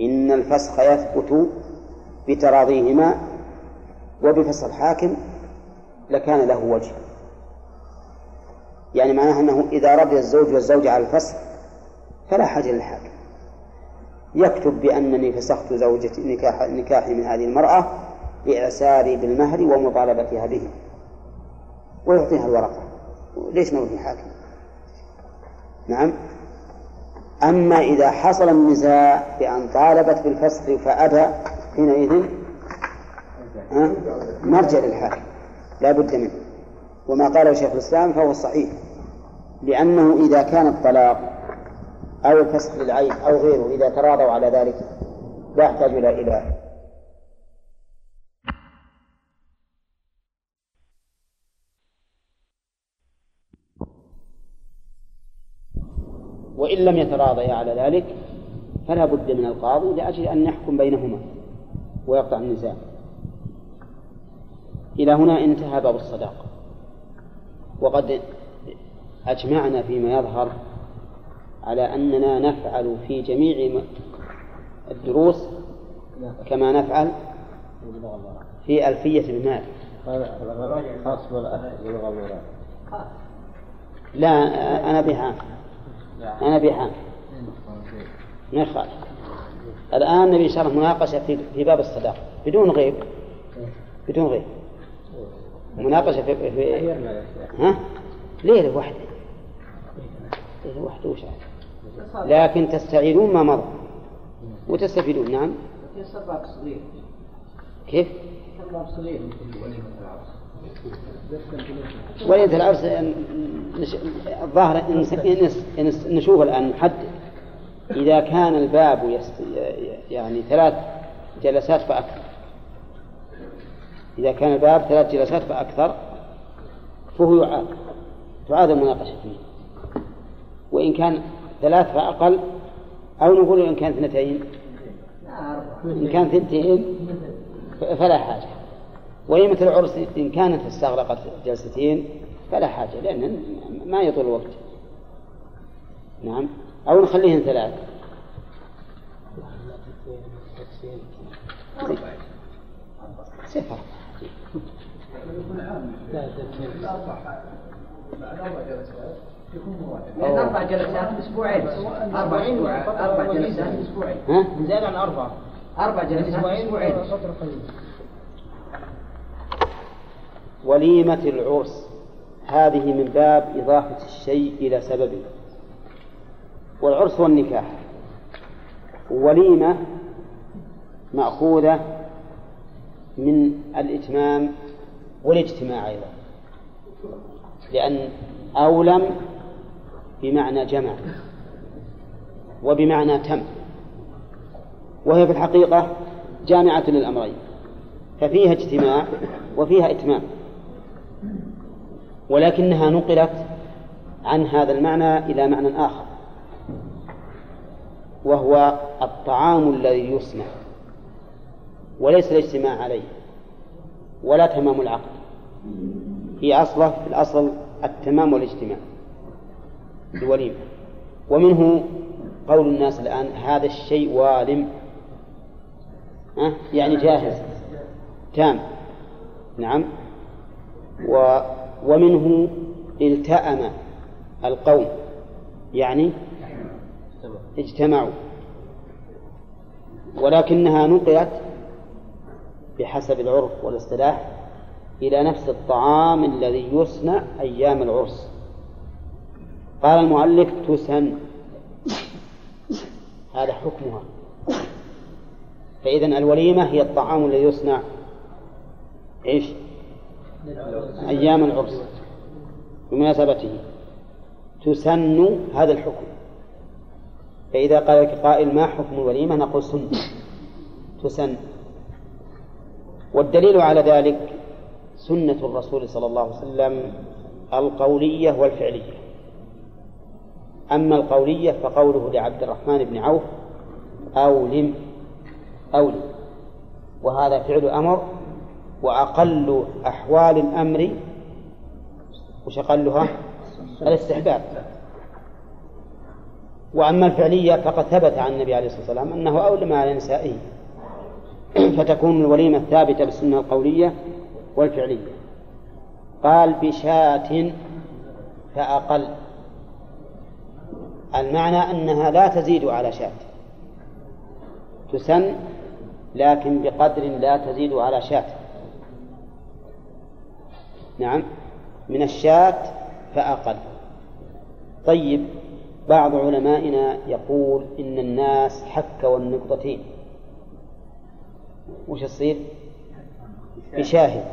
Speaker 2: إن الفسخ يثبت بتراضيهما وبفسخ الحاكم لكان له وجه. يعني معناه أنه إذا رضي الزوج والزوجة على الفسخ فلا حاجة للحاكم. يكتب بأنني فسخت زوجتي نكاح نكاحي من هذه المرأة لإعساري بالمهر ومطالبتها به. ويعطيها الورقة. ليش نروح الحاكم نعم. أما إذا حصل النزاع بأن طالبت بالفسخ فأبى حينئذ ها؟ نرجع للحاكم لا بد منه وما قاله شيخ الإسلام فهو الصحيح لأنه إذا كان الطلاق أو الفسخ للعين أو غيره إذا تراضوا على ذلك لا يحتاج إلى إلى وإن لم يتراضيا على ذلك فلا بد من القاضي لأجل أن يحكم بينهما ويقطع النزاع. إلى هنا انتهى باب الصداقة. وقد أجمعنا فيما يظهر على أننا نفعل في جميع الدروس كما نفعل في ألفية المال. لا أنا أنا بحام ما يخالف الآن نبي شرح مناقشة في في باب الصداقة. بدون غيب. بدون غيب. مناقشة في, في ها؟ ليلة واحدة ليلة واحدة وش؟ لكن تستعيدون ما مضى. وتستفيدون. نعم. كيف؟
Speaker 1: صغير
Speaker 2: وليلة العرس الظاهر نشوف الآن نحدد. إذا كان الباب. يعني ثلاث جلسات فأكثر. إذا كان الباب ثلاث جلسات فأكثر فهو يعاد. تعاد المناقشة فيه. وإن كان ثلاث فأقل أو نقول إن كان اثنتين. إن كان ثنتين ف- فلا حاجة. وهي مثل العرس إن كانت استغرقت جلستين فلا حاجة لأن ما يطول الوقت. نعم. أو نخليهن ثلاث. صفر.
Speaker 1: لأن أربع جلسات أسبوعين. أربع أربع جلسات أسبوعين.
Speaker 2: ها؟
Speaker 4: زاد عن أربعة
Speaker 1: أربع جلسات أسبوعين.
Speaker 2: وليمة العرس. هذه من باب إضافة الشيء إلى سببه. والعرس هو النكاح وليمة مأخوذة من الإتمام والاجتماع أيضا. لأن أولم بمعنى جمع وبمعنى تم. وهي في الحقيقة جامعة للأمرين. ففيها اجتماع وفيها إتمام. ولكنها نقلت عن هذا المعنى إلى معنى آخر وهو الطعام الذي يصنع وليس الاجتماع عليه ولا تمام العقد في أصله في الأصل التمام والاجتماع الوليمة ومنه قول الناس الآن هذا الشيء والم أه؟ يعني جاهز تام نعم و ومنه التأم القوم يعني اجتمعوا ولكنها نقلت بحسب العرف والاصطلاح إلى نفس الطعام الذي يصنع أيام العرس. قال المؤلف تسن. هذا حكمها. فإذا الوليمة هي الطعام الذي يصنع إيش؟ أيام العرس بمناسبته تسن هذا الحكم. فإذا قال لك قائل ما حكم الوليمة نقول سنة تسن. والدليل على ذلك سنة الرسول صلى الله عليه وسلم القولية والفعلية. أما القولية فقوله لعبد الرحمن بن عوف أولم أولم. وهذا فعل أمر وأقل أحوال الأمر وش أقلها؟ الاستحباب. وأما الفعلية فقد ثبت عن النبي عليه الصلاة والسلام أنه أولم على نسائه. فتكون الوليمة ثابتة بالسنة القولية والفعلية. قال بشاة فأقل. المعنى أنها لا تزيد على شاة. تسن لكن بقدر لا تزيد على شاة. نعم. من الشاة فأقل. طيب بعض علمائنا يقول إن الناس حك والنقطتين. وش يصير بشاهد.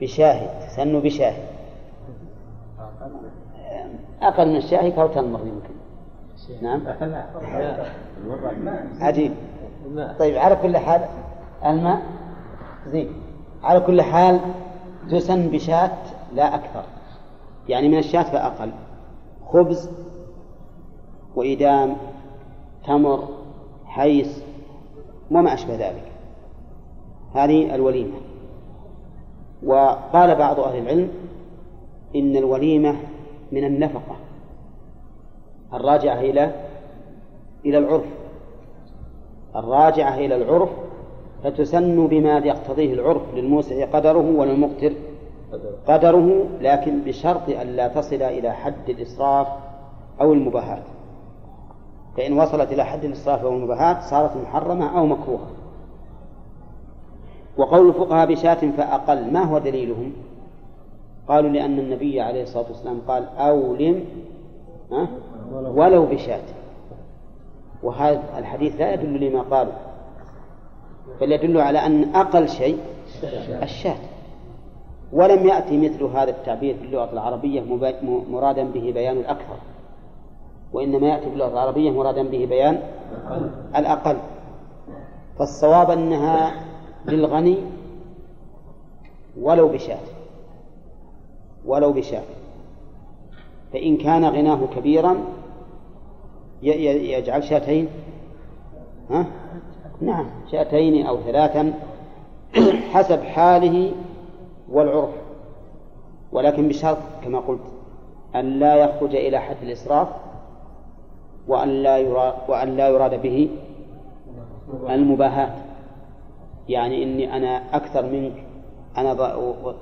Speaker 2: بشاهد. سنوا بشاهد. أقل من الشاهد أو تنمر يمكن. نعم. عجيب. طيب على كل حال الماء زين. على كل حال تسن بشاة لا أكثر. يعني من الشاة فأقل. خبز وإدام تمر حيس وما أشبه ذلك. هذه الوليمة. وقال بعض أهل العلم إن الوليمة من النفقة الراجعة إلى إلى العرف. الراجعة إلى العرف فتسن بما يقتضيه العرف للموسع قدره وللمقتر قدره. لكن بشرط أن لا تصل إلى حد الإسراف أو المباهات فإن وصلت إلى حد الإسراف أو المباهات صارت محرمة أو مكروهة. وقول الفقهاء بشاة فأقل ما هو دليلهم؟ قالوا لأن النبي عليه الصلاة والسلام قال أولم ولو بشاة. وهذا الحديث لا يدل لما قالوا. بل يدل على أن أقل شيء الشاة. ولم يأتي مثل هذا التعبير في اللغة العربية مرادا به بيان الأكثر. وإنما يأتي في اللغة العربية مرادا به بيان الأقل. فالصواب أنها للغني ولو بشاة. ولو بشاة. فإن كان غناه كبيرا يجعل شاتين. ها؟ نعم. شاتين أو ثلاثا حسب حاله والعرف. ولكن بشرط كما قلت أن لا يخرج إلى حد الإسراف وأن لا يراد وأن لا يراد به المباهاة. يعني إني أنا أكثر منك أنا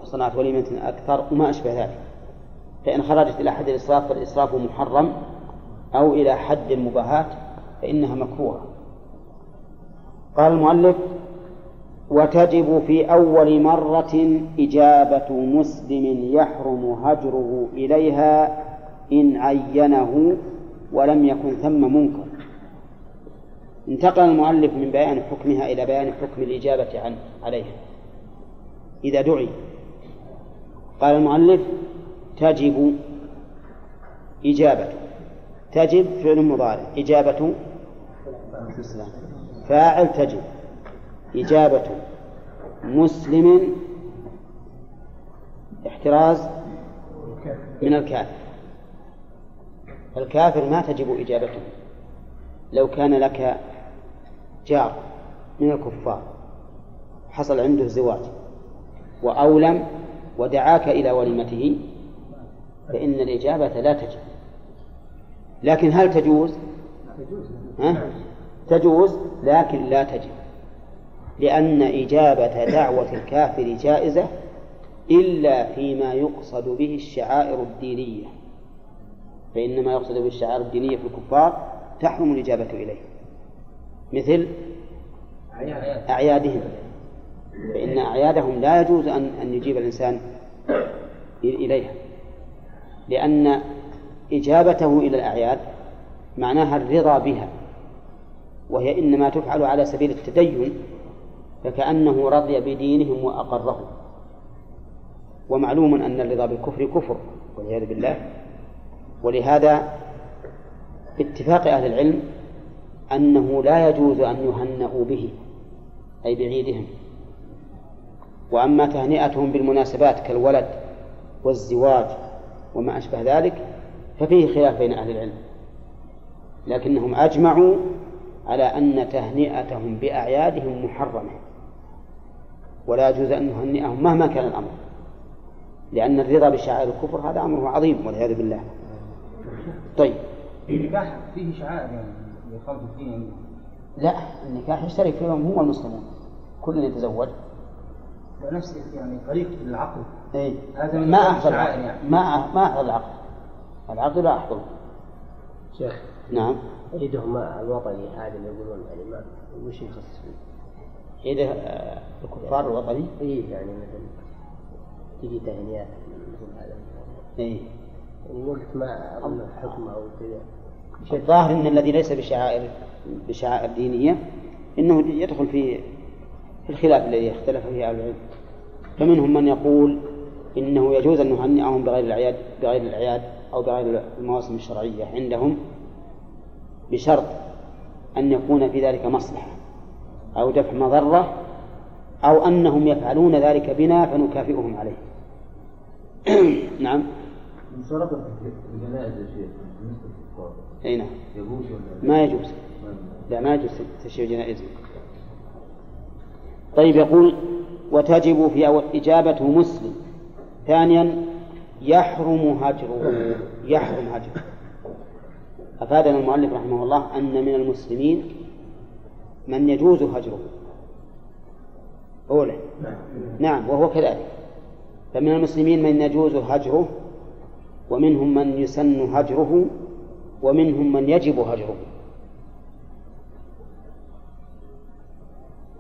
Speaker 2: صنعت وليمة أكثر وما أشبه ذلك. فإن خرجت إلى حد الإسراف فالإسراف محرم أو إلى حد المباهاة فإنها مكروهة. قال المؤلف وتجب في أول مرة إجابة مسلم يحرم هجره إليها إن عينه ولم يكن ثم منكر. انتقل المؤلف من بيان حكمها إلى بيان حكم الإجابة عن عليها. إذا دعي. قال المؤلف تجب إجابة. تجب فعل مضارع. إجابة فاعل تجب. إجابة مسلم احتراز من الكافر. الكافر ما تجب إجابته. لو كان لك جار من الكفار حصل عنده زواج وأولم ودعاك إلى وليمته فإن الإجابة لا تجب. لكن هل تجوز؟ ها؟ تجوز لكن لا تجب لأن إجابة دعوة الكافر جائزة إلا فيما يقصد به الشعائر الدينية فإن ما يقصد به الشعائر الدينية في الكفار تحرم الإجابة إليه. مثل أعيادهم فإن أعيادهم لا يجوز أن أن يجيب الإنسان إليها لأن إجابته إلى الأعياد معناها الرضا بها. وهي إنما تفعل على سبيل التدين فكأنه رضي بدينهم وأقرهم ومعلوم أن الرضا بالكفر كفر والعياذ بالله. ولهذا باتفاق أهل العلم أنه لا يجوز أن يهنئوا به أي بعيدهم. وأما تهنئتهم بالمناسبات كالولد والزواج وما أشبه ذلك ففيه خلاف بين أهل العلم. لكنهم أجمعوا على أن تهنئتهم بأعيادهم محرمة. ولا يجوز أن نهنئهم مهما كان الأمر لأن الرضا بشعائر الكفر هذا أمره عظيم والعياذ بالله. طيب.
Speaker 6: النكاح فيه شعائر يعني لخلق الدين
Speaker 2: لا النكاح يشترك فيهم هو المسلمون كل يتزوج.
Speaker 6: ونفس يعني
Speaker 2: إيه؟
Speaker 6: هذا من
Speaker 2: ما العقد.
Speaker 6: يعني.
Speaker 2: ما ما أحضر العقد العقد لا أحضره.
Speaker 5: شيخ.
Speaker 2: نعم.
Speaker 5: عيدهم الوطني هذا اللي يقولون يعني ما وش يخص فيه؟
Speaker 2: عيد آه، الكفار الوطني؟
Speaker 5: اي يعني مثلا تجي تهنئات مثل هذا؟ يعني وقت ما أظن حكم أو كذا.
Speaker 2: الظاهر أن الذي ليس بشعائر بشعائر دينية إنه يدخل في في الخلاف الذي اختلف فيه أهل العلم. فمنهم من يقول إنه يجوز أن نهنئهم بغير الأعياد بغير الأعياد أو بغير المواسم الشرعية عندهم. بشرط أن يكون في ذلك مصلحة أو دفع مضرة أو أنهم يفعلون ذلك بنا فنكافئهم عليه. نعم.
Speaker 7: مشاركة الجنائز يا شيخ بالنسبة للكفار
Speaker 2: أي نعم.
Speaker 7: يجوز ولا
Speaker 2: ما يجوز. لا ما يجوز تشييع جنائزهم طيب يقول وتجب في إجابة مسلم. ثانيا يحرم هجره. يحرم هجره. أفادنا المؤلف رحمه الله أن من المسلمين من يجوز هجره. أولى نعم وهو كذلك. فمن المسلمين من يجوز هجره ومنهم من يسن هجره ومنهم من يجب هجره.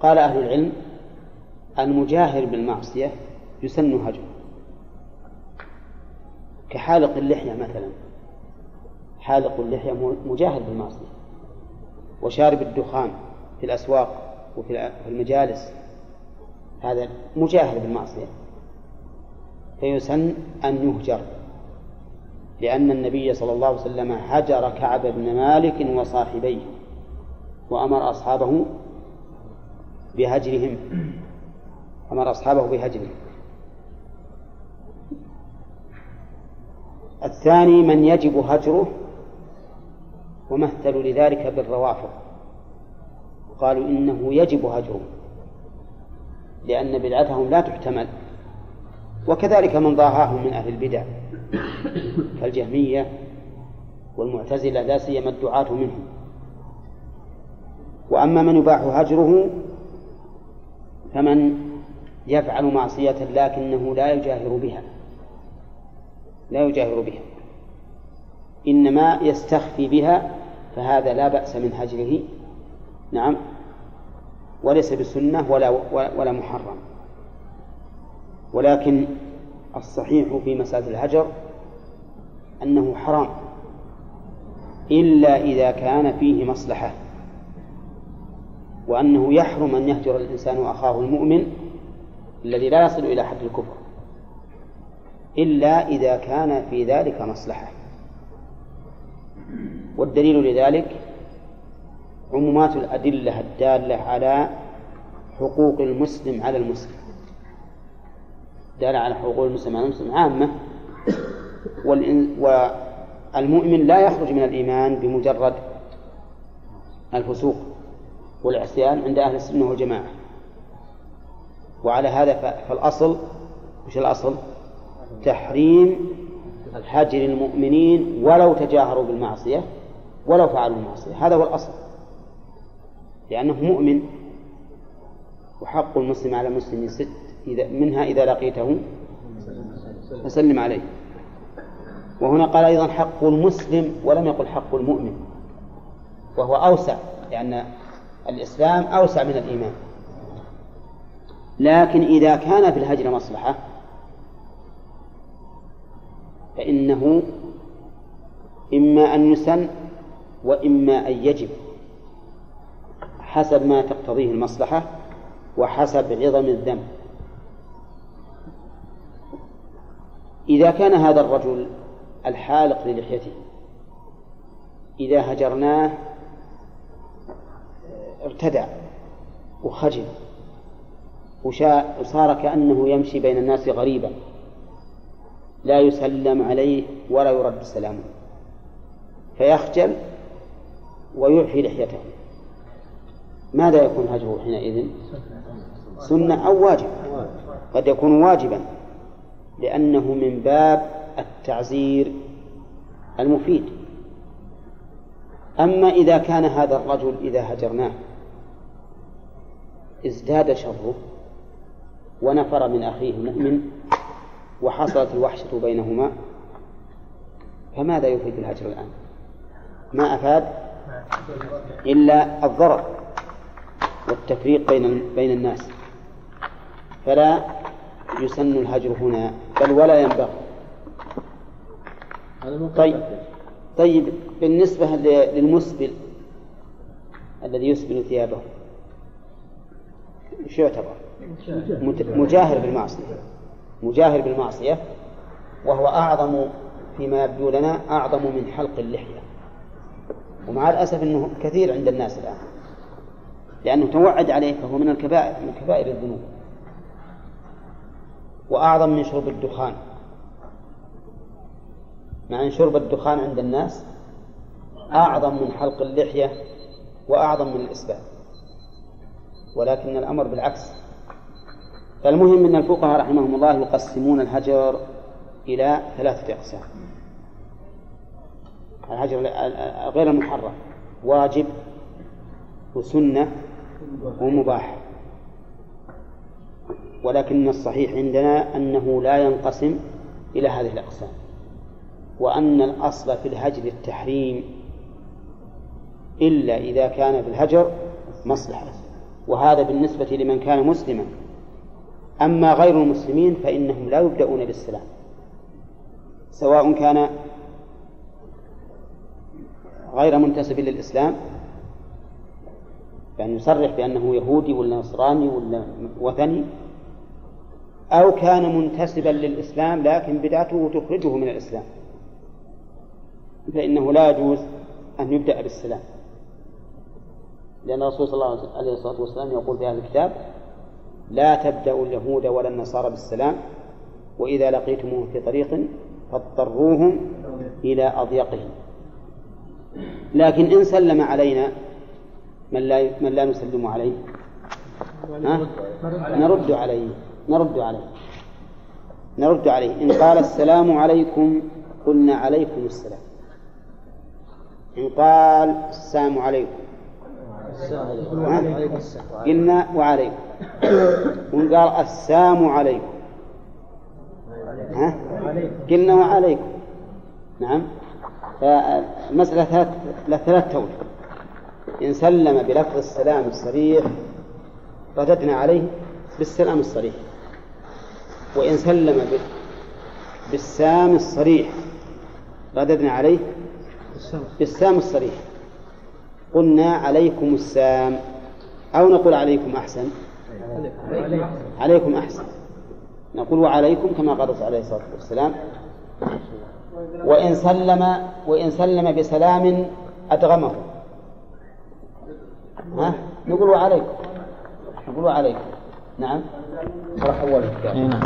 Speaker 2: قال أهل العلم المجاهر بالمعصية يسن هجره. كحالق اللحية مثلا. حالق اللحية مجاهر بالمعصية وشارب الدخان في الأسواق وفي المجالس هذا مجاهر بالمعصية. فيسن أن يهجر لأن النبي صلى الله عليه وسلم هجر كعب بن مالك وصاحبيه وأمر أصحابه بهجرهم أمر أصحابه بهجرهم. الثاني من يجب هجره ومثلوا لذلك بالروافض. قالوا إنه يجب هجره لأن بدعتهم لا تحتمل. وكذلك من ضاهاهم من أهل البدع كالجهمية والمعتزلة لا سيما الدعاة منهم. وأما من يباح هجره فمن يفعل معصية لكنه لا يجاهر بها. لا يجاهر بها. إنما يستخفي بها فهذا لا بأس من هجره نعم. وليس بسنة ولا ولا محرم. ولكن الصحيح في مسألة الهجر أنه حرام. إلا إذا كان فيه مصلحة. وأنه يحرم أن يهجر الإنسان أخاه المؤمن الذي لا يصل إلى حد الكفر. إلا إذا كان في ذلك مصلحة. والدليل لذلك عمومات الأدلة الدالة على حقوق المسلم على المسلم. دالة على حقوق المسلم على المسلم عامة. والمؤمن لا يخرج من الإيمان بمجرد الفسوق والعصيان عند أهل السنة والجماعة. وعلى هذا فالأصل وش الأصل؟ تحريم هجر المؤمنين ولو تجاهروا بالمعصية. ولو فعلوا المعصية. هذا هو الأصل. لأنه مؤمن وحق المسلم على المسلم ست إذا منها إذا لقيته فسلم عليه. وهنا قال أيضا حق المسلم ولم يقل حق المؤمن. وهو أوسع لأن الإسلام أوسع من الإيمان. لكن إذا كان في الهجر مصلحة فإنه إما أن يسن وإما أن يجب حسب ما تقتضيه المصلحة وحسب عظم الذنب. إذا كان هذا الرجل الحالق للحيته إذا هجرناه ارتدع وخجل وصار كأنه يمشي بين الناس غريبا لا يسلم عليه ولا يرد سلامه. فيخجل ويعفي لحيته. ماذا يكون هجره حينئذ؟ سنة أو واجب؟ قد يكون واجبا لأنه من باب التعزير المفيد. أما إذا كان هذا الرجل إذا هجرناه ازداد شره ونفر من أخيه المؤمن وحصلت الوحشة بينهما فماذا يفيد الهجر الآن؟ ما أفاد؟ إلا الضرر والتفريق بين بين الناس. فلا يسن الهجر هنا بل ولا ينبغي. طيب. طيب بالنسبة للمسبل الذي يسبل ثيابه. إيش يعتبر؟ مجاهر بالمعصية. مجاهر بالمعصية وهو أعظم فيما يبدو لنا أعظم من حلق اللحية. ومع الأسف أنه كثير عند الناس الآن. لأنه توعد عليه فهو من الكبائر من كبائر الذنوب. وأعظم من شرب الدخان. مع أن شرب الدخان عند الناس أعظم من حلق اللحية وأعظم من الإسباب. ولكن الأمر بالعكس. فالمهم أن الفقهاء رحمهم الله يقسمون الهجر إلى ثلاثة أقسام. الهجر غير المحرم. واجب وسنة ومباح. ولكن الصحيح عندنا أنه لا ينقسم إلى هذه الأقسام. وأن الأصل في الهجر التحريم إلا إذا كان في الهجر مصلحة. وهذا بالنسبة لمن كان مسلما. أما غير المسلمين فإنهم لا يبدأون بالسلام. سواء كان غير منتسب للإسلام؟ يعني يصرح بأنه يهودي ولا نصراني ولا وثني؟ أو كان منتسبا للإسلام لكن بدعته تخرجه من الإسلام؟ فإنه لا يجوز أن يبدأ بالسلام. لأن الرسول صلى الله عليه الصلاة والسلام يقول في هذا الكتاب لا تبدأوا اليهود ولا النصارى بالسلام وإذا لقيتموه في طريق فاضطروهم إلى أضيقهم. لكن إن سلم علينا من لا من لا نسلم عليه. ها؟ نرد عليه. نرد عليه. نرد عليه. إن قال السلام عليكم قلنا عليكم السلام. إن قال السلام عليكم. قلنا وعليكم. وإن قال السلام عليكم. ها؟ قلنا وعليكم. نعم. فمسألة ثلاث ثلاث توجه إن سلم بلفظ السلام الصريح رددنا عليه بالسلام الصريح. وإن سلم بالسام الصريح رددنا عليه بالسام الصريح. قلنا عليكم السام أو نقول عليكم أحسن. عليكم أحسن. نقول وعليكم كما قال الرسول عليه الصلاة والسلام. وإن سلم وإن سلم بسلام أدغمه. ها؟ نقول وعليكم. نقول وعليكم. نعم. راح أول
Speaker 5: نعم.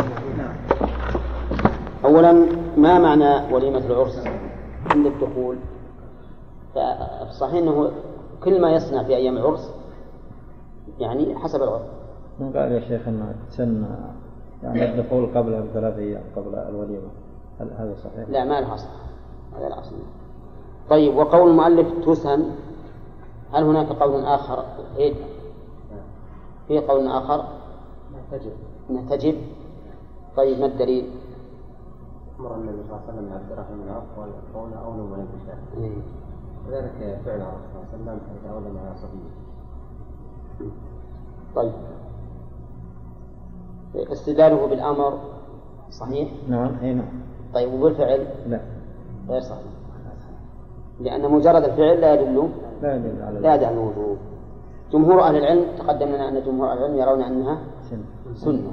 Speaker 2: أولا ما معنى وليمة العرس؟ عند الدخول. فالصحيح أنه كل ما يصنع في أيام العرس يعني حسب العرف
Speaker 5: من قال يا شيخ أن سن يعني الدخول قبل بثلاث أيام قبل الوليمة. هل هذا صحيح؟
Speaker 2: لا ما له أصل. هذا الأصل طيب وقول المؤلف تسن. هل هناك قول آخر؟ إيه؟ في قول آخر؟
Speaker 1: تجب
Speaker 2: تجب طيب ما الدليل؟
Speaker 1: أمر النبي صلى الله عليه وسلم عبد الرحمن بن عوف قال قول أولى ولم تشاء
Speaker 2: إيه.
Speaker 1: وذلك فعل الرسول صلى الله عليه وسلم حيث أولى مع صبيه
Speaker 2: طيب. استدلاله بالأمر صحيح؟
Speaker 5: نعم أي نعم.
Speaker 2: طيب وبالفعل
Speaker 5: لا
Speaker 2: غير صحيح. لأن مجرد الفعل لا يدل
Speaker 5: لا يدل على
Speaker 2: لا يدل على الوجوب جمهور أهل العلم تقدم لنا أن جمهور أهل العلم يرون أنها
Speaker 5: سن.
Speaker 2: سنة.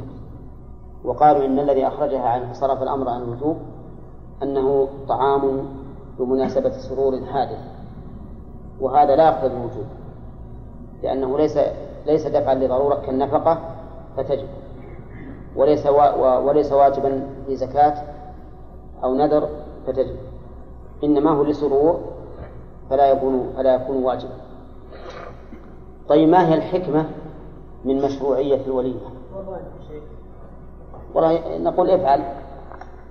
Speaker 2: وقالوا إن الذي أخرجها عن صرف الأمر عن الوجوب أنه طعام بمناسبة سرور حادث. وهذا لا يقتضي الوجوب لأنه ليس ليس دفعا لضرورة كالنفقة فتجب. وليس وا وليس واجبا في زكاة أو نذر فتجب. إنما هو لسرور فلا يكون فلا يكون واجبا طيب ما هي الحكمة من مشروعية الوليمة؟ والله نقول افعل.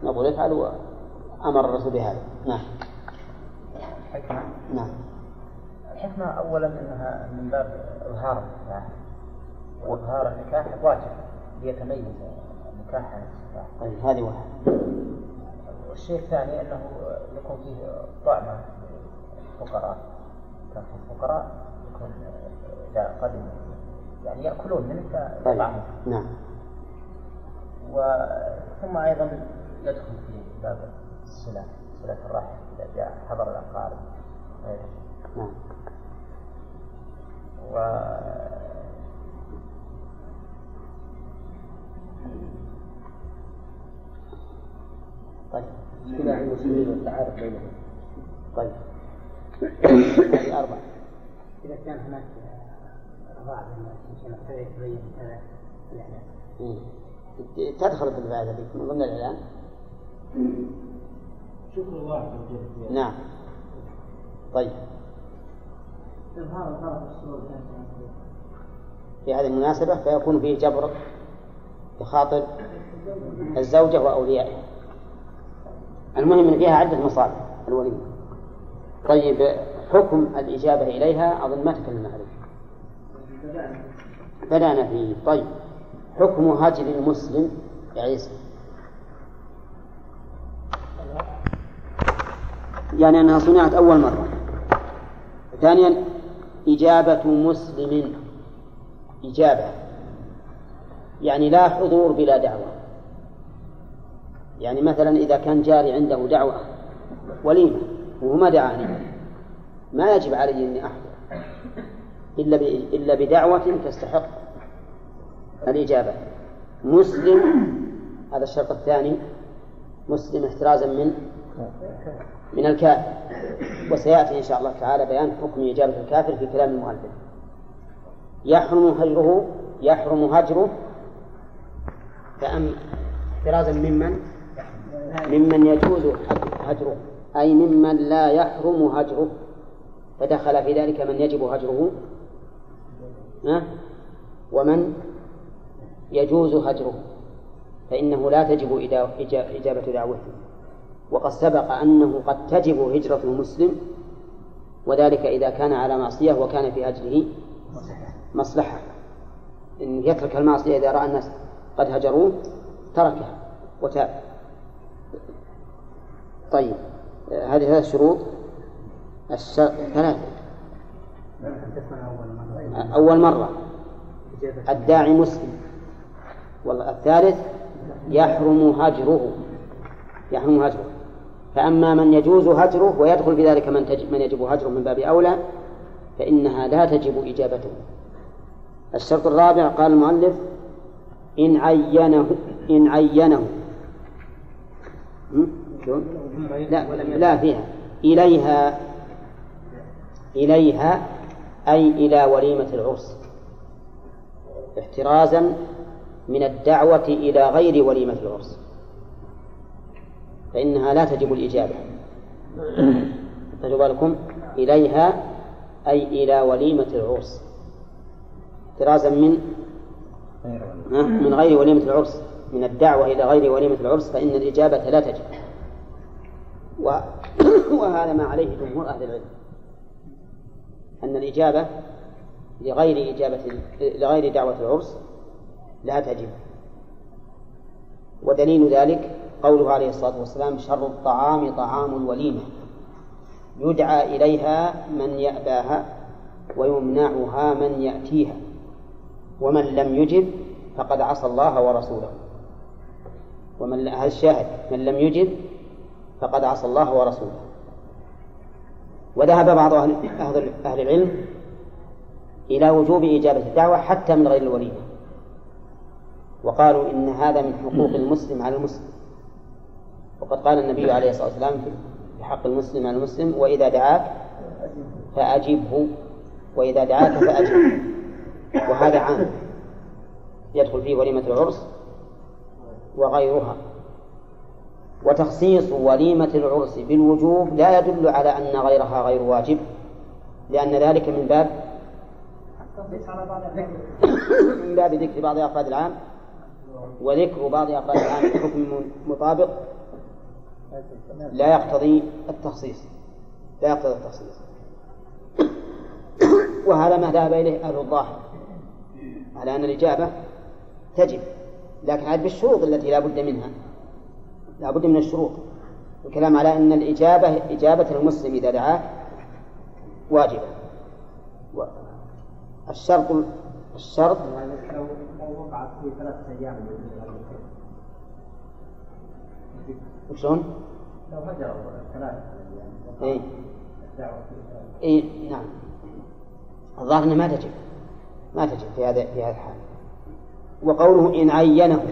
Speaker 2: نقول افعل وأمر الرسول بهذا. نعم.
Speaker 3: الحكمة
Speaker 2: نعم.
Speaker 3: الحكمة أولا أنها من باب إظهار النكاح. وإظهار النكاح واجب ليتميز النكاح عن النكاح
Speaker 2: طيب هذه واحد
Speaker 3: والشيء الثاني أنه يكون فيه طعمة للفقراء. كان في الفقراء يكون إذا قدموا يعني يأكلون منه
Speaker 2: طيب.
Speaker 3: فيطعمون
Speaker 2: نعم.
Speaker 3: وثم أيضا يدخل في باب الصلة صلة الرحم إذا جاء حضر الأقارب.
Speaker 2: نعم.
Speaker 3: و
Speaker 2: طيب.
Speaker 1: اجتماع المسلمين والتعارف بينهم.
Speaker 2: طيب. هذه أربعة.
Speaker 3: إذا كان هناك بعض الناس يمكن ابتدى يتبين هذا الإعلان.
Speaker 2: تدخل في الفائدة هذه من ضمن الإعلان
Speaker 4: شكر الله عز وجل
Speaker 2: نعم. طيب.
Speaker 3: إظهار والسرور كان
Speaker 2: في هذه المناسبة فيكون فيه جبر بخاطر الزوجة وأوليائها المهم أن فيها عدة مصالح الوليمة طيب حكم الإجابة إليها أظن ما تكلمنا عليه. بدأنا فيه. طيب حكم هجر المسلم يا عيسى يعني أنها صنعت أول مرة. ثانيا إجابة مسلم. إجابة. يعني لا حضور بلا دعوة. يعني مثلا إذا كان جاري عنده دعوة وليمة وهو ما دعاني ما يجب علي أني أحضر إلا إلا بدعوة تستحق الإجابة. مسلم هذا الشرط الثاني مسلم احترازا من من الكافر. وسيأتي إن شاء الله تعالى بيان حكم إجابة الكافر في كلام المؤلف. يحرم هجره يحرم هجره فأم احترازا ممن ممن يجوز هجره أي ممن لا يحرم هجره. فدخل في ذلك من يجب هجره؟ ومن يجوز هجره. فإنه لا تجب إجابة دعوته. وقد سبق أنه قد تجب هجرة المسلم وذلك إذا كان على معصية وكان في هجره مصلحة. إن يترك المعصية إذا رأى الناس قد هجروه تركها وتاب. طيب هذه ثلاث شروط. الشرط ثلاثة. أول مرة. الداعي مسلم. والله الثالث يحرم هجره. يحرم هجره. فأما من يجوز هجره ويدخل في ذلك من, تجب من يجب هجره من باب أولى فإنها لا تجب إجابته. الشرط الرابع قال المؤلف إن عينه إن عينه؟ شلون؟ لا لا فيها. إليها إليها أي إلى وليمة العرس. احترازا من الدعوة إلى غير وليمة العرس. فإنها لا تجب الإجابة. خذوا بالكم إليها أي إلى وليمة العرس. احترازا من من غير وليمة العرس. من الدعوة إلى غير وليمة العرس فإن الإجابة لا تجب. وهذا ما عليه جمهور أهل العلم. أن الإجابة لغير إجابة لغير دعوة العرس لا تجب. ودليل ذلك قوله عليه الصلاة والسلام شر الطعام طعام الوليمة. يدعى إليها من يأباها ويمنعها من يأتيها. ومن لم يجب فقد عصى الله ورسوله. ومن هذا الشاهد. من لم يجب فقد عصى الله ورسوله. وذهب بعض أهل, أهل العلم إلى وجوب إجابة الدعوة حتى من غير الوليمة. وقالوا إن هذا من حقوق المسلم على المسلم. وقد قال النبي عليه الصلاة والسلام في حق المسلم على المسلم وإذا دعاك فأجبه. وإذا دعاك فأجبه. وهذا عام. يدخل فيه وليمة العرس وغيرها. وتخصيص وليمة العرس بالوجوب لا يدل على أن غيرها غير واجب لأن ذلك من باب من باب ذكر بعض أفراد العام وذكر بعض أفراد العام بحكم مطابق لا يقتضي التخصيص لا يقتضي التخصيص. وهذا ما ذهب إليه أهل الظاهر على أن الإجابة تجب لكن عاد بالشروط التي لا بد منها. لا بد من الشروط. الكلام على أن الإجابة إجابة المسلم إذا دعاه واجبة. الشرط الشرط وشلون؟
Speaker 1: لو هجروا ثلاثة
Speaker 2: أي أي نعم. الظاهر أنها ما تجب. ما تجب في هذا في هذا الحال. وقوله إن عينه.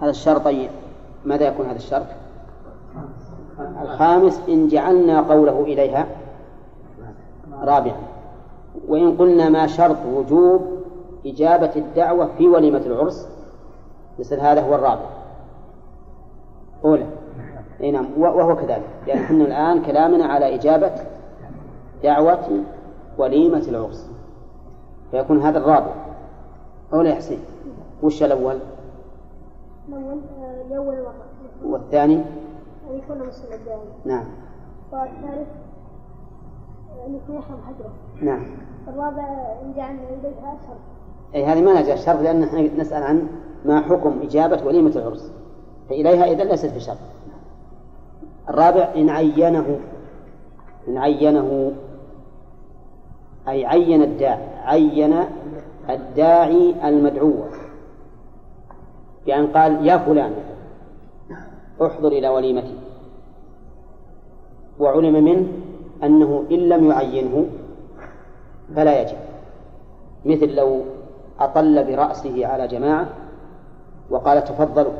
Speaker 2: هذا الشرط طيب ماذا يكون هذا الشرط؟ الخامس إن جعلنا قوله إليها رابعا. وإن قلنا ما شرط وجوب إجابة الدعوة في وليمة العرس مثل هذا هو الرابع. أولى. أي نعم. وهو كذلك. لأن إحنا الآن كلامنا على إجابة دعوة وليمة العرس. فيكون هذا الرابع. أولى يا حسين. وش الأول؟
Speaker 8: الأول الأول مرة
Speaker 2: والثاني
Speaker 8: أن يكون مسلم الدائم
Speaker 2: نعم.
Speaker 8: والثالث أن يكون يحرم حجره.
Speaker 2: نعم.
Speaker 8: الرابع إن جعلنا إليها شرط
Speaker 2: أي هذه ما نجا الشرط لأن إحنا نسأل عن ما حكم إجابة وليمة العرس. فإليها إذا ليست في شرط الرابع إن عينه إن عينه أي عين الداعي عين الداعي المدعو بأن قال يا فلان احضر إلى وليمتي. وعلم منه أنه إن لم يعينه فلا يجب. مثل لو أطل برأسه على جماعة وقال تفضلوا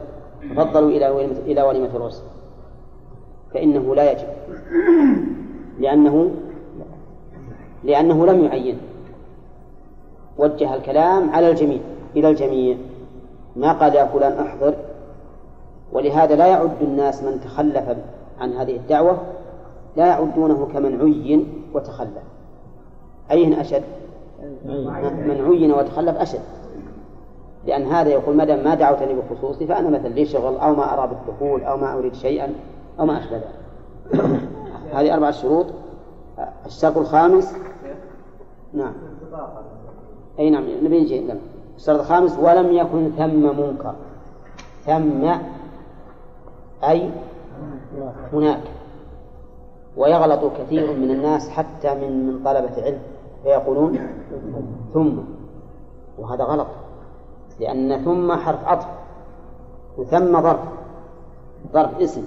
Speaker 2: تفضلوا إلى وليمة إلى وليمة العرس فإنه لا يجب. لأنه لأنه لم يعين. وجه الكلام على الجميع إلى الجميع. ما قال يا فلان احضر. ولهذا لا يعد الناس من تخلف عن هذه الدعوة لا يعدونه كمن عين وتخلف. أين أشد؟ من عين وتخلف أشد. لأن هذا يقول ما دام ما دعوتني بخصوصي فأنا مثلا لي شغل أو ما أرى بالدخول أو ما أريد شيئا أو ما أشبه ذلك. هذه أربعة شروط. الشرط الخامس. نعم. أي نعم نبي نجي. نعم. الشرط الخامس ولم يكن ثم منكر. ثم أي هناك. ويغلط كثير من الناس حتى من من طلبة العلم فيقولون ثم. وهذا غلط لأن ثم حرف عطف وثم ظرف ظرف اسم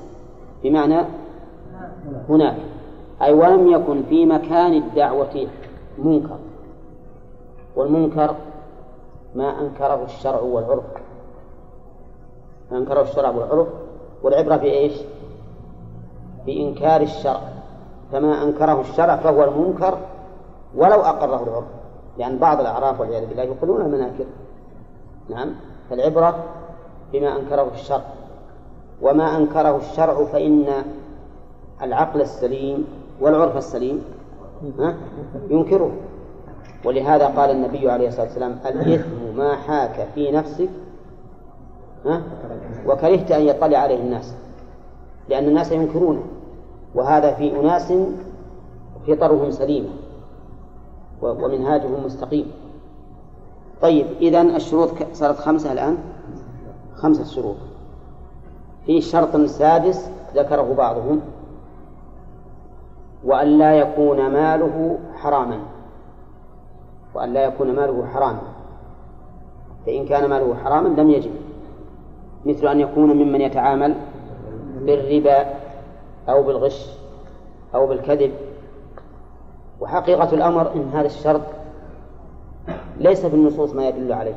Speaker 2: بمعنى هناك. أي ولم يكن في مكان الدعوة منكر. والمنكر ما أنكره الشرع والعرف. ما أنكره الشرع والعرف. والعبرة في إيش؟ بإنكار الشرع. فما أنكره الشرع فهو المنكر ولو أقره العرف. لأن بعض الأعراف والعياذ بالله يقولون المناكر. نعم. فالعبرة بما أنكره الشرع. وما أنكره الشرع فإن العقل السليم والعرف السليم؟ ينكره. ولهذا قال النبي عليه الصلاة والسلام الإثم ما حاك في نفسك ها؟ وكرهت أن يطلع عليه الناس لأن الناس ينكرونه وهذا في أناس فطرهم سليمة ومنهاجهم مستقيم. طيب إذا الشروط صارت خمسة الآن؟ خمسة شروط. في شرط سادس ذكره بعضهم وأن لا يكون ماله حراما. وأن لا يكون ماله حراما. فإن كان ماله حراما لم يجب. مثل أن يكون ممن يتعامل بالربا أو بالغش أو بالكذب. وحقيقة الأمر أن هذا الشرط ليس في النصوص ما يدل عليه.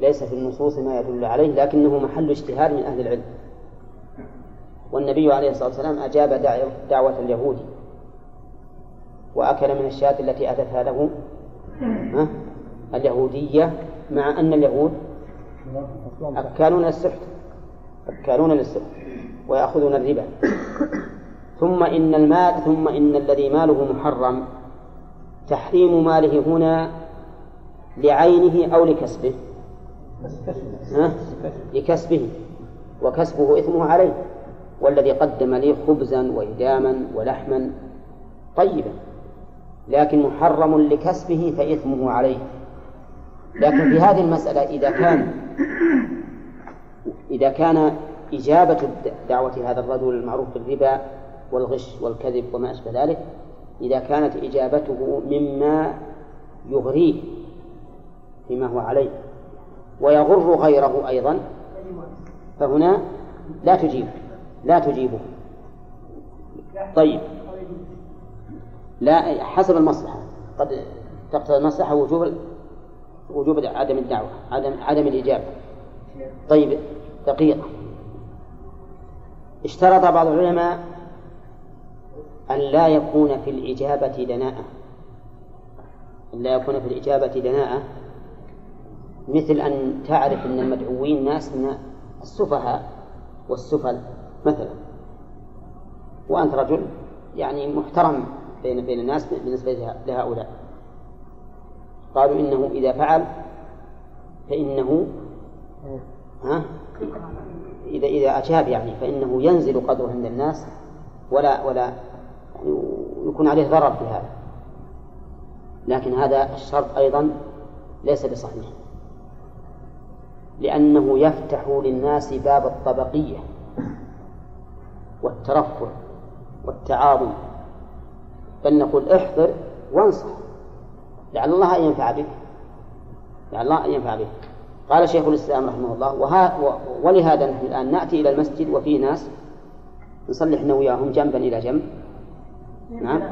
Speaker 2: ليس في النصوص ما يدل عليه لكنه محل اجتهاد من أهل العلم. والنبي عليه الصلاة والسلام أجاب دعوة اليهود. وأكل من الشاة التي أتتها له اليهودية مع أن اليهود أكالون للسحت أكالون للسحت ويأخذون الربا. ثم إن المال ثم إن الذي ماله محرم تحريم ماله هنا لعينه أو لكسبه؟ لكسبه وكسبه إثمه عليه والذي قدم لي خبزا وإداما ولحما طيبا. لكن محرم لكسبه فإثمه عليه. لكن في هذه المسألة إذا كان إذا كان إجابة دعوة هذا الرجل المعروف بالربا والغش والكذب وما أشبه ذلك إذا كانت إجابته مما يغريه فيما هو عليه ويغر غيره أيضا فهنا لا تجيب لا تجيبه. طيب. لا حسب المصلحة. قد تقتضي المصلحة وجوب وجوب عدم الدعوة عدم عدم الإجابة. طيب دقيقة. اشترط بعض العلماء أن لا يكون في الإجابة دناءة. أن لا يكون في الإجابة دناءة مثل أن تعرف أن المدعوين ناس من السفهاء والسفل مثلا. وأنت رجل يعني محترم. بين بين الناس بالنسبة لهؤلاء. قالوا إنه إذا فعل فإنه ها؟ إذا إذا أجاب يعني فإنه ينزل قدره عند الناس ولا ولا يعني يكون عليه ضرر في هذا. لكن هذا الشرط أيضا ليس بصحيح. لأنه يفتح للناس باب الطبقية والترفع والتعاظم. بل نقول احضر وانصح. لعل الله أن ينفع بك لعل الله أن ينفع بك قال شيخ الإسلام رحمه الله وها ولهذا نحن الآن نأتي إلى المسجد وفيه ناس نصلي إحنا وياهم جنبا إلى جنب. نعم.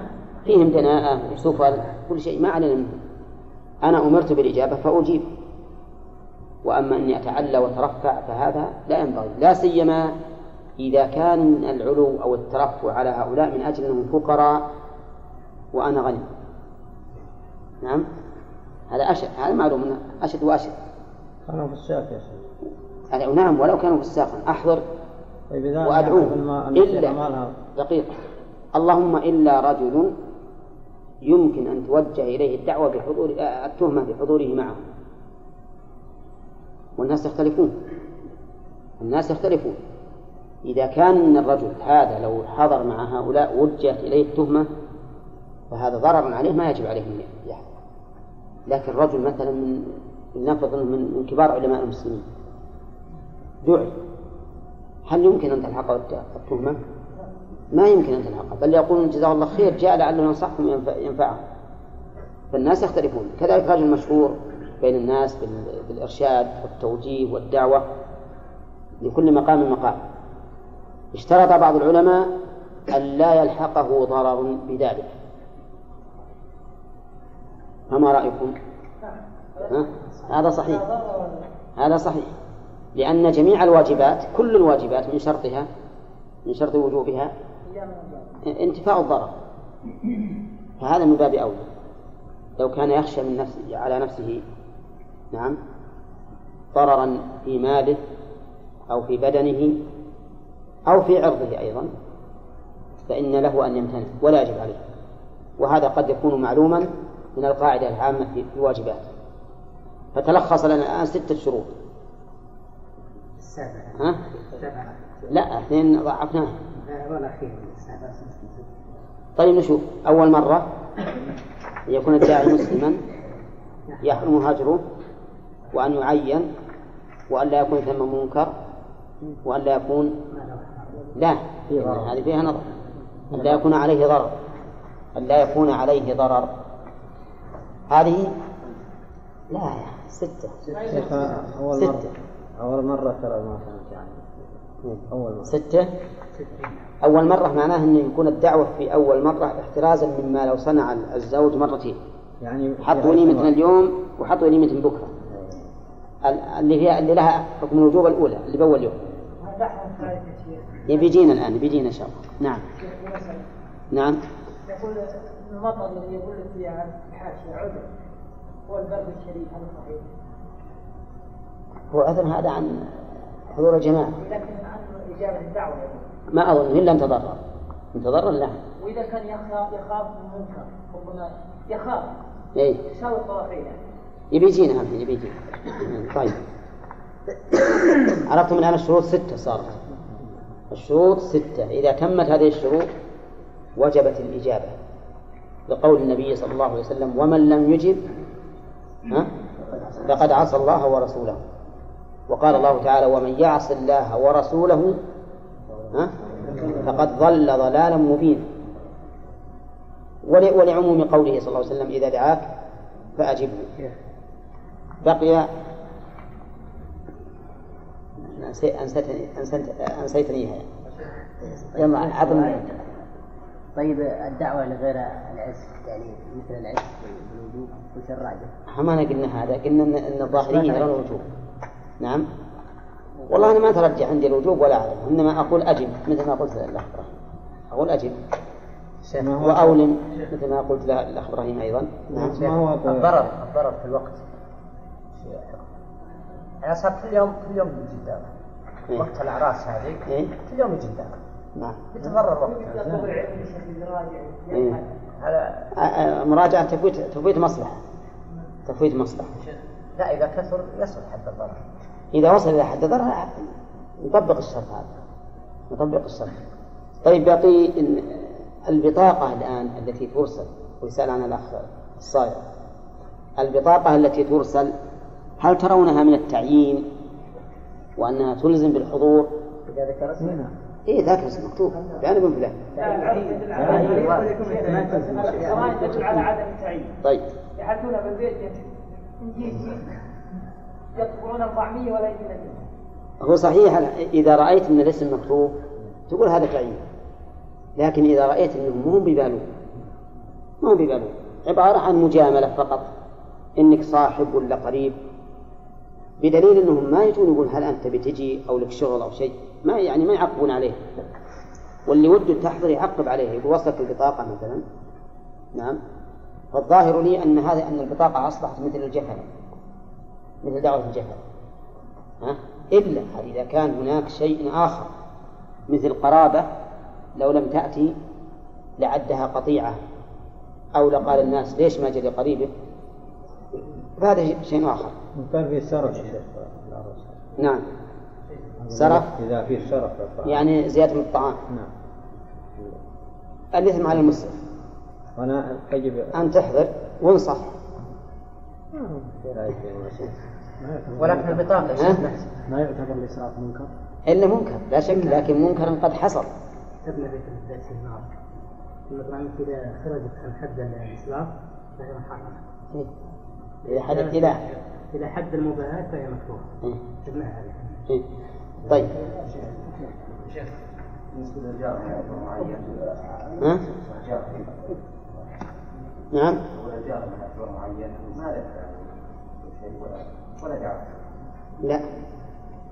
Speaker 2: فيهم دناءة وسفل كل شيء ما علينا منه أنا أمرت بالإجابة فأجيب. وأما أني أتعلى وأترفع فهذا لا ينبغي. لا سيما إذا كان العلو أو الترفع على هؤلاء من أجل أنهم فقراء وأنا غني. نعم؟ هذا أشد هذا معلوم أشد وأشد.
Speaker 5: كانوا في الساق يا شيخ.
Speaker 2: نعم ولو كانوا في الساق. أحضر
Speaker 5: طيب
Speaker 2: وأدعوه. إلا دقيقة اللهم إلا رجل يمكن أن توجه إليه الدعوة بحضور التهمة بحضوره معه. والناس يختلفون. الناس يختلفون. إذا كان الرجل هذا لو حضر مع هؤلاء وجهت إليه التهمة فهذا ضرر عليه ما يجب عليه أن يحضر. لكن رجل مثلا من لنفرض من من كبار علماء المسلمين دعي. هل يمكن أن تلحقه التهمة؟ ما يمكن أن تلحقه. بل يقولون جزاه الله خير جاء لعله ينصحهم ينفعهم. فالناس يختلفون. كذلك رجل مشهور بين الناس بالإرشاد والتوجيه والدعوة لكل مقام مقام. اشترط بعض العلماء أن لا يلحقه ضرر بذلك. فما رأيكم؟ ها؟ هذا صحيح. هذا صحيح. لأن جميع الواجبات كل الواجبات من شرطها من شرط وجوبها انتفاء الضرر. فهذا من باب أولى لو كان يخشى من نفسه على نفسه نعم ضررا في ماله أو في بدنه أو في عرضه أيضا فإن له أن يمتنع ولا يجب عليه. وهذا قد يكون معلوما من القاعدة العامة في الواجبات. فتلخص لنا الآن ستة شروط.
Speaker 3: السابعة.
Speaker 2: ها؟
Speaker 3: السابعة.
Speaker 2: لا اثنين ضعفناها طيب نشوف. أول مرة يكون الداعي مسلما يحرم هجره وأن يعين وأن لا يكون ثم منكر وأن لا يكون لا هذه فيها نظر. أن لا يكون عليه ضرر. أن لا يكون عليه ضرر. هذه؟ لا يا ستة.
Speaker 5: شيخ أول مرة.
Speaker 2: ستة
Speaker 5: أول مرة ترى ما فهمت يعني. أول مرة.
Speaker 2: ستة؟ أول مرة معناه أن يكون الدعوة في أول مرة احترازا مما لو صنع الزوج مرتين.
Speaker 5: يعني
Speaker 2: حطوا نيمة اليوم وحطوا نيمة بكرة. ال- اللي فيها اللي لها حكم الوجوب الأولى اللي بأول يوم. بيجينا الآن بيجينا إن شاء الله. نعم. نعم.
Speaker 9: يقول المطر الذي يقول لك فيها الحاشية عذر هو البرد الشديد هذا صحيح.
Speaker 2: هو عذر هذا عن حضور الجماعة.
Speaker 9: لكن عن إجابة الدعوة
Speaker 2: ما أظن إلا أن تضرر إن تضرر لا.
Speaker 9: وإذا كان يخاف يخاف من منكر ربما يخاف.
Speaker 2: إيه.
Speaker 9: يساوي يعني
Speaker 2: يبي يجينا هم يبي يجينا. طيب. عرفتم الآن الشروط ستة صارت. الشروط ستة. إذا تمت هذه الشروط وجبت الإجابة. لقول النبي صلى الله عليه وسلم ومن لم يجب ها فقد عصى الله ورسوله. وقال الله تعالى ومن يعص الله ورسوله ها فقد ضل ضلالا مبينا. ول- ولعموم قوله صلى الله عليه وسلم إذا دعاك فأجبه. بقي أنسي- أنسيتني أنسيت- أنسيتنيها. يلا عظم
Speaker 3: طيب الدعوة لغير العز يعني مثل العز بالوجوب وش الراجح؟
Speaker 2: ما قلنا هذا قلنا إن, إن الظاهريين يرون الوجوب. نعم؟ والله أنا ما ترجح عندي الوجوب ولا أعلم إنما أقول أجب مثل ما قلت للأخ إبراهيم. أقول أجب. وأولم مثل ما قلت للأخ إبراهيم أيضا. نعم.
Speaker 5: ما هو
Speaker 3: الضرر الضرر في الوقت. أنا صار كل يوم كل يوم يجي
Speaker 2: إيه.
Speaker 3: وقت الأعراس هذه
Speaker 2: إيه؟
Speaker 3: كل يوم يجي
Speaker 2: نعم.
Speaker 3: يتضرر.
Speaker 2: إيه. مراجعة تفويت تفويت مصلحة. تفويت مصلحة.
Speaker 3: لا إذا كثر يصل حد الضرر.
Speaker 2: إذا وصل إلى حد ضرر نطبق الشرط هذا. نطبق الشرط. طيب باقي إن البطاقة الآن التي ترسل ويسأل عنها الأخ الصايغ. البطاقة التي ترسل هل ترونها من التعيين وأنها تلزم بالحضور؟
Speaker 3: إذا ذكر اسمه
Speaker 2: إيه ذاك اسم مكتوب فلان
Speaker 9: القرآن تدل على عدم التعيين
Speaker 2: طيب
Speaker 9: يحدثون بالبيت نجيب يطبعون الطعمية ولا يجي النبي
Speaker 2: هو صحيح إذا رأيت أن الاسم مكتوب تقول هذا تعيين لكن إذا رأيت أنهم مو ببالون مو ببالون عبارة عن مجاملة فقط إنك صاحب ولا قريب بدليل أنهم ما يجون يقول هل أنت بتجي أو لك شغل أو شيء ما يعني ما يعقبون عليه. واللي وده تحضر يعقب عليه يقول وصلت البطاقة مثلا. نعم. فالظاهر لي أن هذا أن البطاقة أصبحت مثل الجفن مثل دعوة الجفن ها؟ إلا إذا كان هناك شيء آخر مثل قرابة لو لم تأتي لعدها قطيعة. أو لقال الناس ليش ما جري قريبه فهذا شيء آخر.
Speaker 5: كان في العروس
Speaker 2: نعم. سرف
Speaker 5: إذا في سرف للطعام.
Speaker 2: يعني زيادة من الطعام.
Speaker 5: نعم.
Speaker 2: الإثم على المسلم.
Speaker 5: وأنا أجب
Speaker 2: أن تحضر وانصح
Speaker 5: لا يمكن ولا شيء.
Speaker 3: ولكن البطاقة يا شيخ نفسه
Speaker 4: ما يعتبر الإسراف منكر؟
Speaker 2: إلا منكر لا شك لكن منكر قد حصل.
Speaker 3: تبنى في درس النار المطعم إذا خرجت عن حد الإسراف فهي محرمة.
Speaker 2: إذا حدث إله
Speaker 3: إلى. حد المباهاة فهي مكروهة.
Speaker 2: إيه.
Speaker 3: تبنى عليه
Speaker 2: طيب.
Speaker 7: بالنسبة للجار معين
Speaker 2: ها؟ نعم.
Speaker 7: ولا جار ما ولا ولا
Speaker 2: لا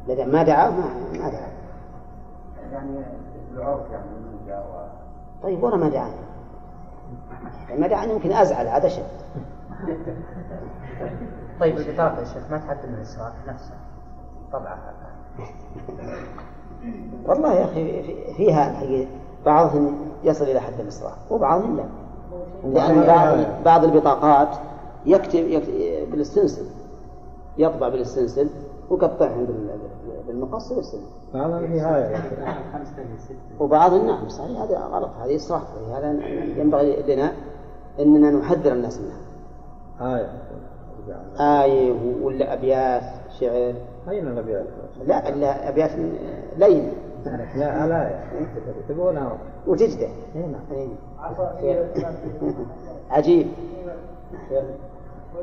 Speaker 2: لا ما دعا ما ما دعا
Speaker 7: يعني يعني من
Speaker 2: طيب ورا ما دعاني ما دعاني يمكن أزعل عاد أشد
Speaker 3: طيب البطاقة يا شيخ ما تعدل من الإسراف نفسه طبعا.
Speaker 2: والله يا أخي في- فيها الحقيقة بعضهم يصل إلى حد الإسراف وبعضهم لا. لأن بعض بعض البطاقات يكتب, يكتب بالستنسل يطبع بالستنسل ويقطعهم بال- بالمقص ويرسل.
Speaker 5: هذا النهاية
Speaker 2: وبعضهم نعم صحيح هذا غلط هذا إسراف هذا ينبغي لنا أننا نحذر الناس منها.
Speaker 5: آية.
Speaker 2: آية ولا أبيات شعر.
Speaker 5: أين الأبيات؟
Speaker 2: لا إلا أبيات لين.
Speaker 5: لا لا تبونها
Speaker 2: وجدة
Speaker 5: هنا
Speaker 2: إيه. عجيب.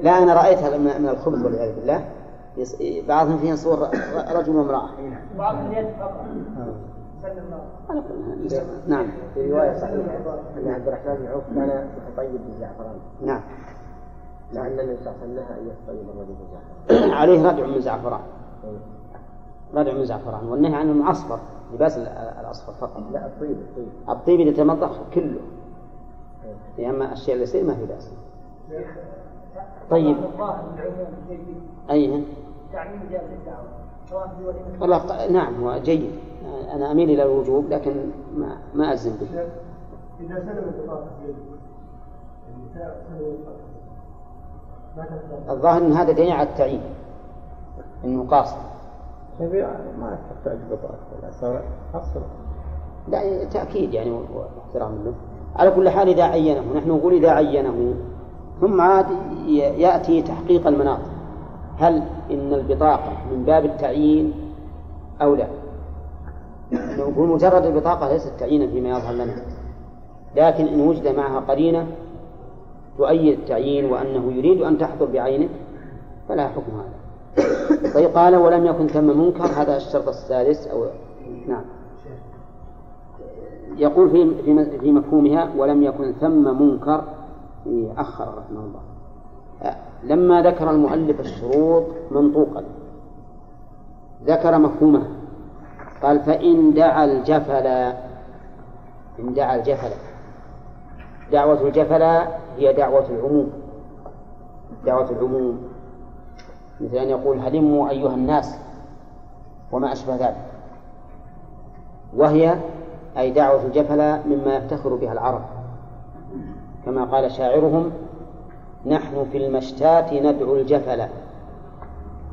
Speaker 2: لا أنا رأيتها من من الخبز والعياذ بالله. بعضهم فيها صور رجل وامرأة.
Speaker 9: بعض اليد فقط. سلم الله
Speaker 2: نعم.
Speaker 3: في رواية صحيحة أن عبد الرحمن بن عوف كان يتطيب بالزعفران
Speaker 2: نعم.
Speaker 3: أن النبي صلى الله عليه وسلم نهى أن يتطيب الرجل بالزعفران
Speaker 2: عليه ردع من زعفران ردع من زعفران والنهي عن المعصفر لباس ال- الأصفر فقط.
Speaker 3: لا الطيب الطيب.
Speaker 2: الطيب إذا تمضغ كله أما الشيء اللي يصير ما في بأس. طيب.
Speaker 9: وليمة
Speaker 2: والله نعم هو جيد. أنا أميل إلى الوجوب لكن ما ما أجزم به.
Speaker 4: إذا سلم يعني
Speaker 2: الظاهر أن هذا دليل على التعيين أنه قاصد.
Speaker 5: شوفي ما تحتاج بطاقة ولا صار أصل
Speaker 2: لا تأكيد يعني واحترام له على كل حال إذا عينه نحن نقول إذا عينه ثم عاد يأتي تحقيق المناط. هل إن البطاقة من باب التعيين أو لا؟ نقول مجرد البطاقة ليست تعيينا فيما يظهر لنا. لكن إن وجد معها قرينة تؤيد التعيين وأنه يريد أن تحضر بعينه فلا حكم هذا. طيب قال ولم يكن ثم منكر هذا الشرط السادس أو نعم. يقول في في مفهومها ولم يكن ثم منكر إيه، أخر رحمه الله. لما ذكر المؤلف الشروط منطوقا. ذكر مفهومها. قال فإن دعا الجفل إن دعا الجفل. دعوة الجفل هي دعوة العموم. دعوة العموم. مثل أن يقول هلموا أيها الناس وما أشبه ذلك. وهي أي دعوة الجفل مما يفتخر بها العرب. كما قال شاعرهم نحن في المشتات ندعو الجفل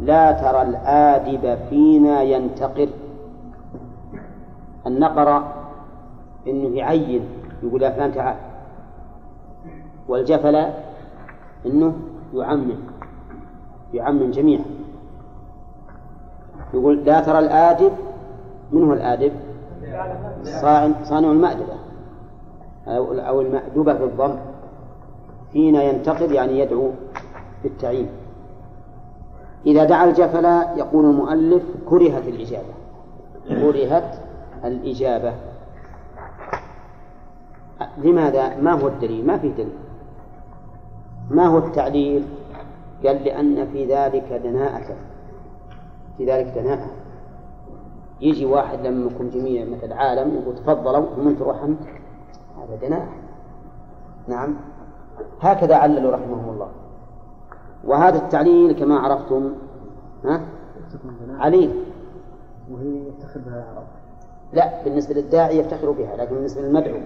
Speaker 2: لا ترى الآدب فينا ينتقر. النقر إنه يعين يقول يا فلان تعال. والجفل إنه يعمم. يعمم جميعا يقول لا ترى الآدب من هو الآدب؟ صانع صانع المأدبة أو المأدبة بالضم فينا ينتقد يعني يدعو بالتعيين إذا دعا الجفل يقول المؤلف كرهت الإجابة كرهت الإجابة لماذا؟ ما هو الدليل؟ ما في دليل ما هو التعليل؟ قال لأن في ذلك دناءة. في ذلك دناءة. يجي واحد لما يكون جميع مثل عالم يقول تفضلوا ثم تروح أنت؟ هذا دناءة. نعم. هكذا عللوا رحمهم الله. وهذا التعليل كما عرفتم ها؟ عليل.
Speaker 3: وهي يفتخر بها العرب
Speaker 2: لا بالنسبة للداعي يفتخر بها لكن بالنسبة للمدعو.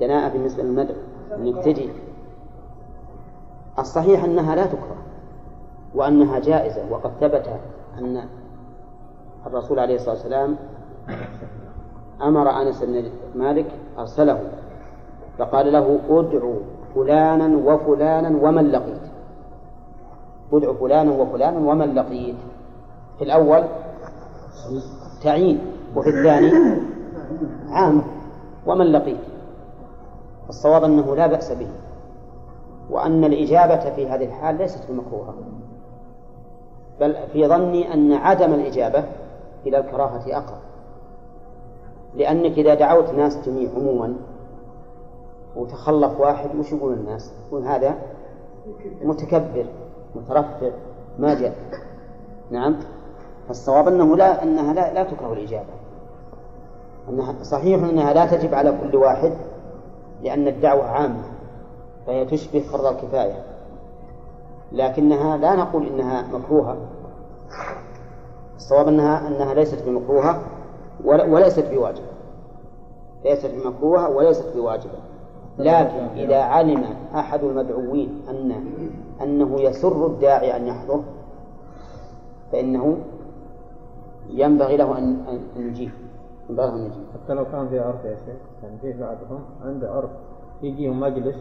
Speaker 2: دناءة بالنسبة للمدعو إنك تجي. الصحيح أنها لا تكره وأنها جائزة وقد ثبت أن الرسول عليه الصلاة والسلام أمر أنس بن مالك أرسله فقال له ادعو فلانا وفلانا ومن لقيت. ادعو فلانا وفلانا ومن لقيت. في الأول تعيين وفي الثاني عام ومن لقيت. الصواب أنه لا بأس به. وأن الإجابة في هذه الحال ليست بمكروهة بل في ظني أن عدم الإجابة إلى الكراهة أقرب. لأنك إذا دعوت ناس جميع عموما وتخلف واحد وش يقول الناس؟ يقول هذا متكبر مترفع ما جاء. نعم. فالصواب أنه لا أنها لا, لا تكره الإجابة. أنها صحيح أنها لا تجب على كل واحد لأن الدعوة عامة. فهي تشبه فرض الكفاية. لكنها لا نقول إنها مكروهة. الصواب أنها أنها ليست بمكروهة وليست بواجبة. ليست بمكروهة وليست بواجبة. لكن إذا علم أحد المدعوين أن أنه يسر الداعي أن يحضر فإنه ينبغي له أن أن ينبغي له أن يجيب.
Speaker 5: حتى لو كان في عرف يا شيخ يعني في بعضهم عنده عرف. يجيهم مجلس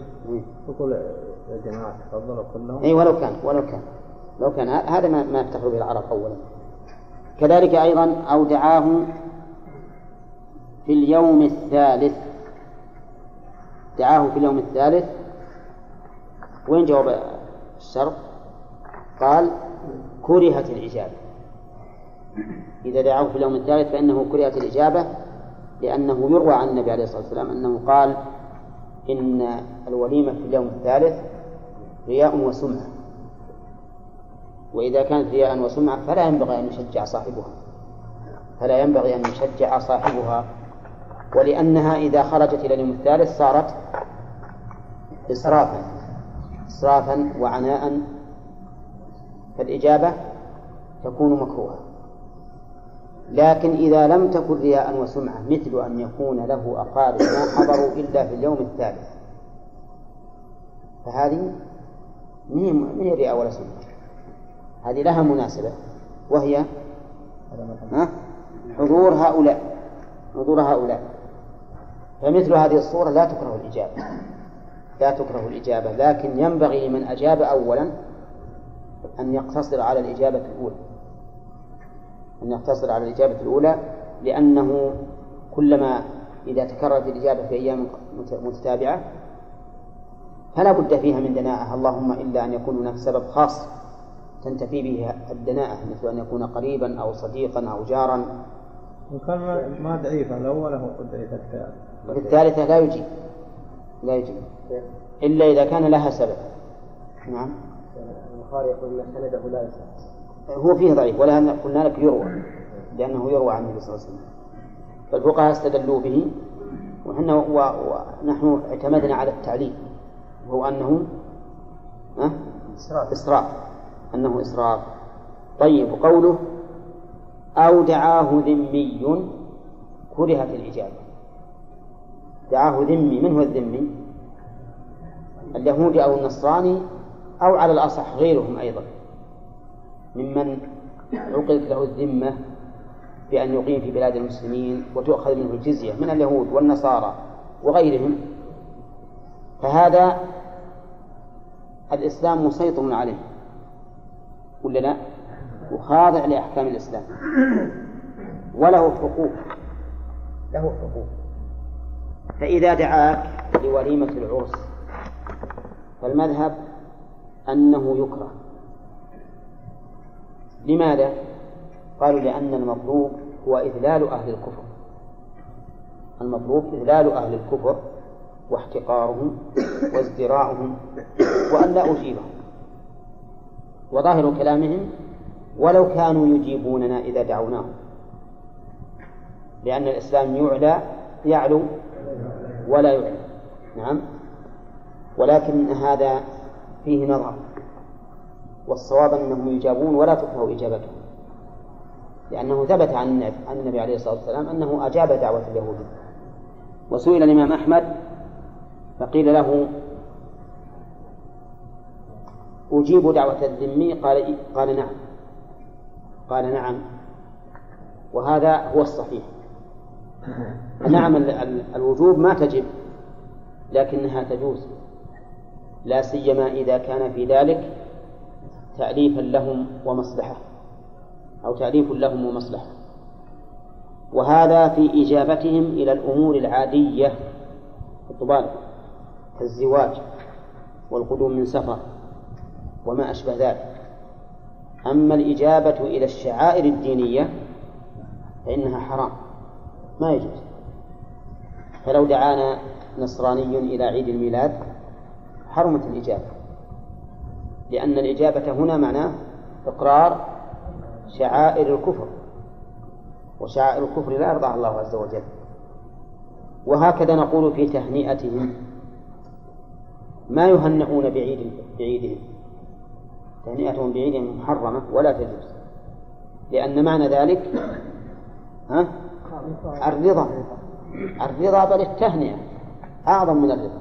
Speaker 5: يقول يا جماعة تفضلوا كلهم.
Speaker 2: اي ولو كان ولو كان لو كان هذا ما ما يفتخر به العرب اولا. كذلك أيضا أو دعاه في اليوم الثالث. دعاه في اليوم الثالث. وين جواب الشرط؟ قال كرهت الإجابة. إذا دعاه في اليوم الثالث فإنه كرهت الإجابة لأنه يروى عن النبي عليه الصلاة والسلام أنه قال إن الوليمة في اليوم الثالث رياء وسمعة. وإذا كانت رياء وسمعة فلا ينبغي أن يشجع صاحبها. فلا ينبغي أن يشجع صاحبها. ولأنها إذا خرجت إلى اليوم الثالث صارت إسرافا إسرافا وعناء. فالإجابة تكون مكروهة. لكن إذا لم تكن رياء وسمعة مثل أن يكون له أقارب ما حضروا إلا في اليوم الثالث. فهذه من هي رياء ولا سمعة. هذه لها مناسبة وهي حضور هؤلاء حضور هؤلاء. فمثل هذه الصورة لا تكره الإجابة. لا تكره الإجابة لكن ينبغي لمن أجاب أولا أن يقتصر على الإجابة الأولى. أن يقتصر على الإجابة الأولى لأنه كلما إذا تكررت الإجابة في أيام متتابعة فلا بد فيها من دناءة. اللهم إلا أن يكون هناك سبب خاص تنتفي به الدناءة مثل أن يكون قريبا أو صديقا أو جارا.
Speaker 5: وكان ما ضعيفة الأول هو ضعيف الثالث
Speaker 2: في الثالثة لا يجيب. لا يجيب. إلا إذا كان لها سبب. نعم.
Speaker 3: البخاري يقول إن سنده لا يصح
Speaker 2: هو فيه ضعيف ولا قلنا لك يروى لأنه يروى عن النبي صلى الله عليه وسلم. فالفقهاء استدلوا به وحنا ونحن اعتمدنا على التعليل وهو أنه إسراف. إسراف. أنه إسراف. طيب وقوله أو دعاه ذمي كرهت الإجابة. دعاه ذمي من هو الذمي؟ اليهودي أو النصراني أو على الأصح غيرهم أيضا. ممن عقدت له الذمة بأن يقيم في بلاد المسلمين وتؤخذ منه الجزية من اليهود والنصارى وغيرهم. فهذا الإسلام مسيطر عليه ولا لا؟ وخاضع لأحكام الإسلام. وله حقوق له حقوق. فإذا دعاك لوليمة العرس فالمذهب أنه يكره. لماذا؟ قالوا لأن المطلوب هو إذلال أهل الكفر. المطلوب إذلال أهل الكفر واحتقارهم وازدراءهم وأن لا أجيبهم. وظاهر كلامهم ولو كانوا يجيبوننا إذا دعوناهم. لأن الإسلام يعلى يعلو ولا يعلى. نعم. ولكن هذا فيه نظر. والصواب أنهم يجابون ولا تكره إجابتهم. لأنه ثبت عن النبي عليه الصلاة والسلام أنه أجاب دعوة اليهود. وسئل الإمام أحمد فقيل له أجيب دعوة الذمي؟ قال قال نعم. قال نعم. وهذا هو الصحيح. نعم الوجوب ما تجب لكنها تجوز. لا سيما إذا كان في ذلك تأليفا لهم ومصلحة أو تأليف لهم ومصلحة. وهذا في إجابتهم إلى الأمور العادية الطبال كالزواج والقدوم من سفر وما أشبه ذلك. أما الإجابة إلى الشعائر الدينية فإنها حرام ما يجوز. فلو دعانا نصراني إلى عيد الميلاد حرمت الإجابة. لأن الإجابة هنا معناه إقرار شعائر الكفر وشعائر الكفر لا يرضاها الله عز وجل. وهكذا نقول في تهنئتهم ما يهنئون بعيد بعيدهم. تهنئتهم بعيدهم محرمة ولا تجوز. لأن معنى ذلك ها؟ الرضا. الرضا بل التهنئة أعظم من الرضا.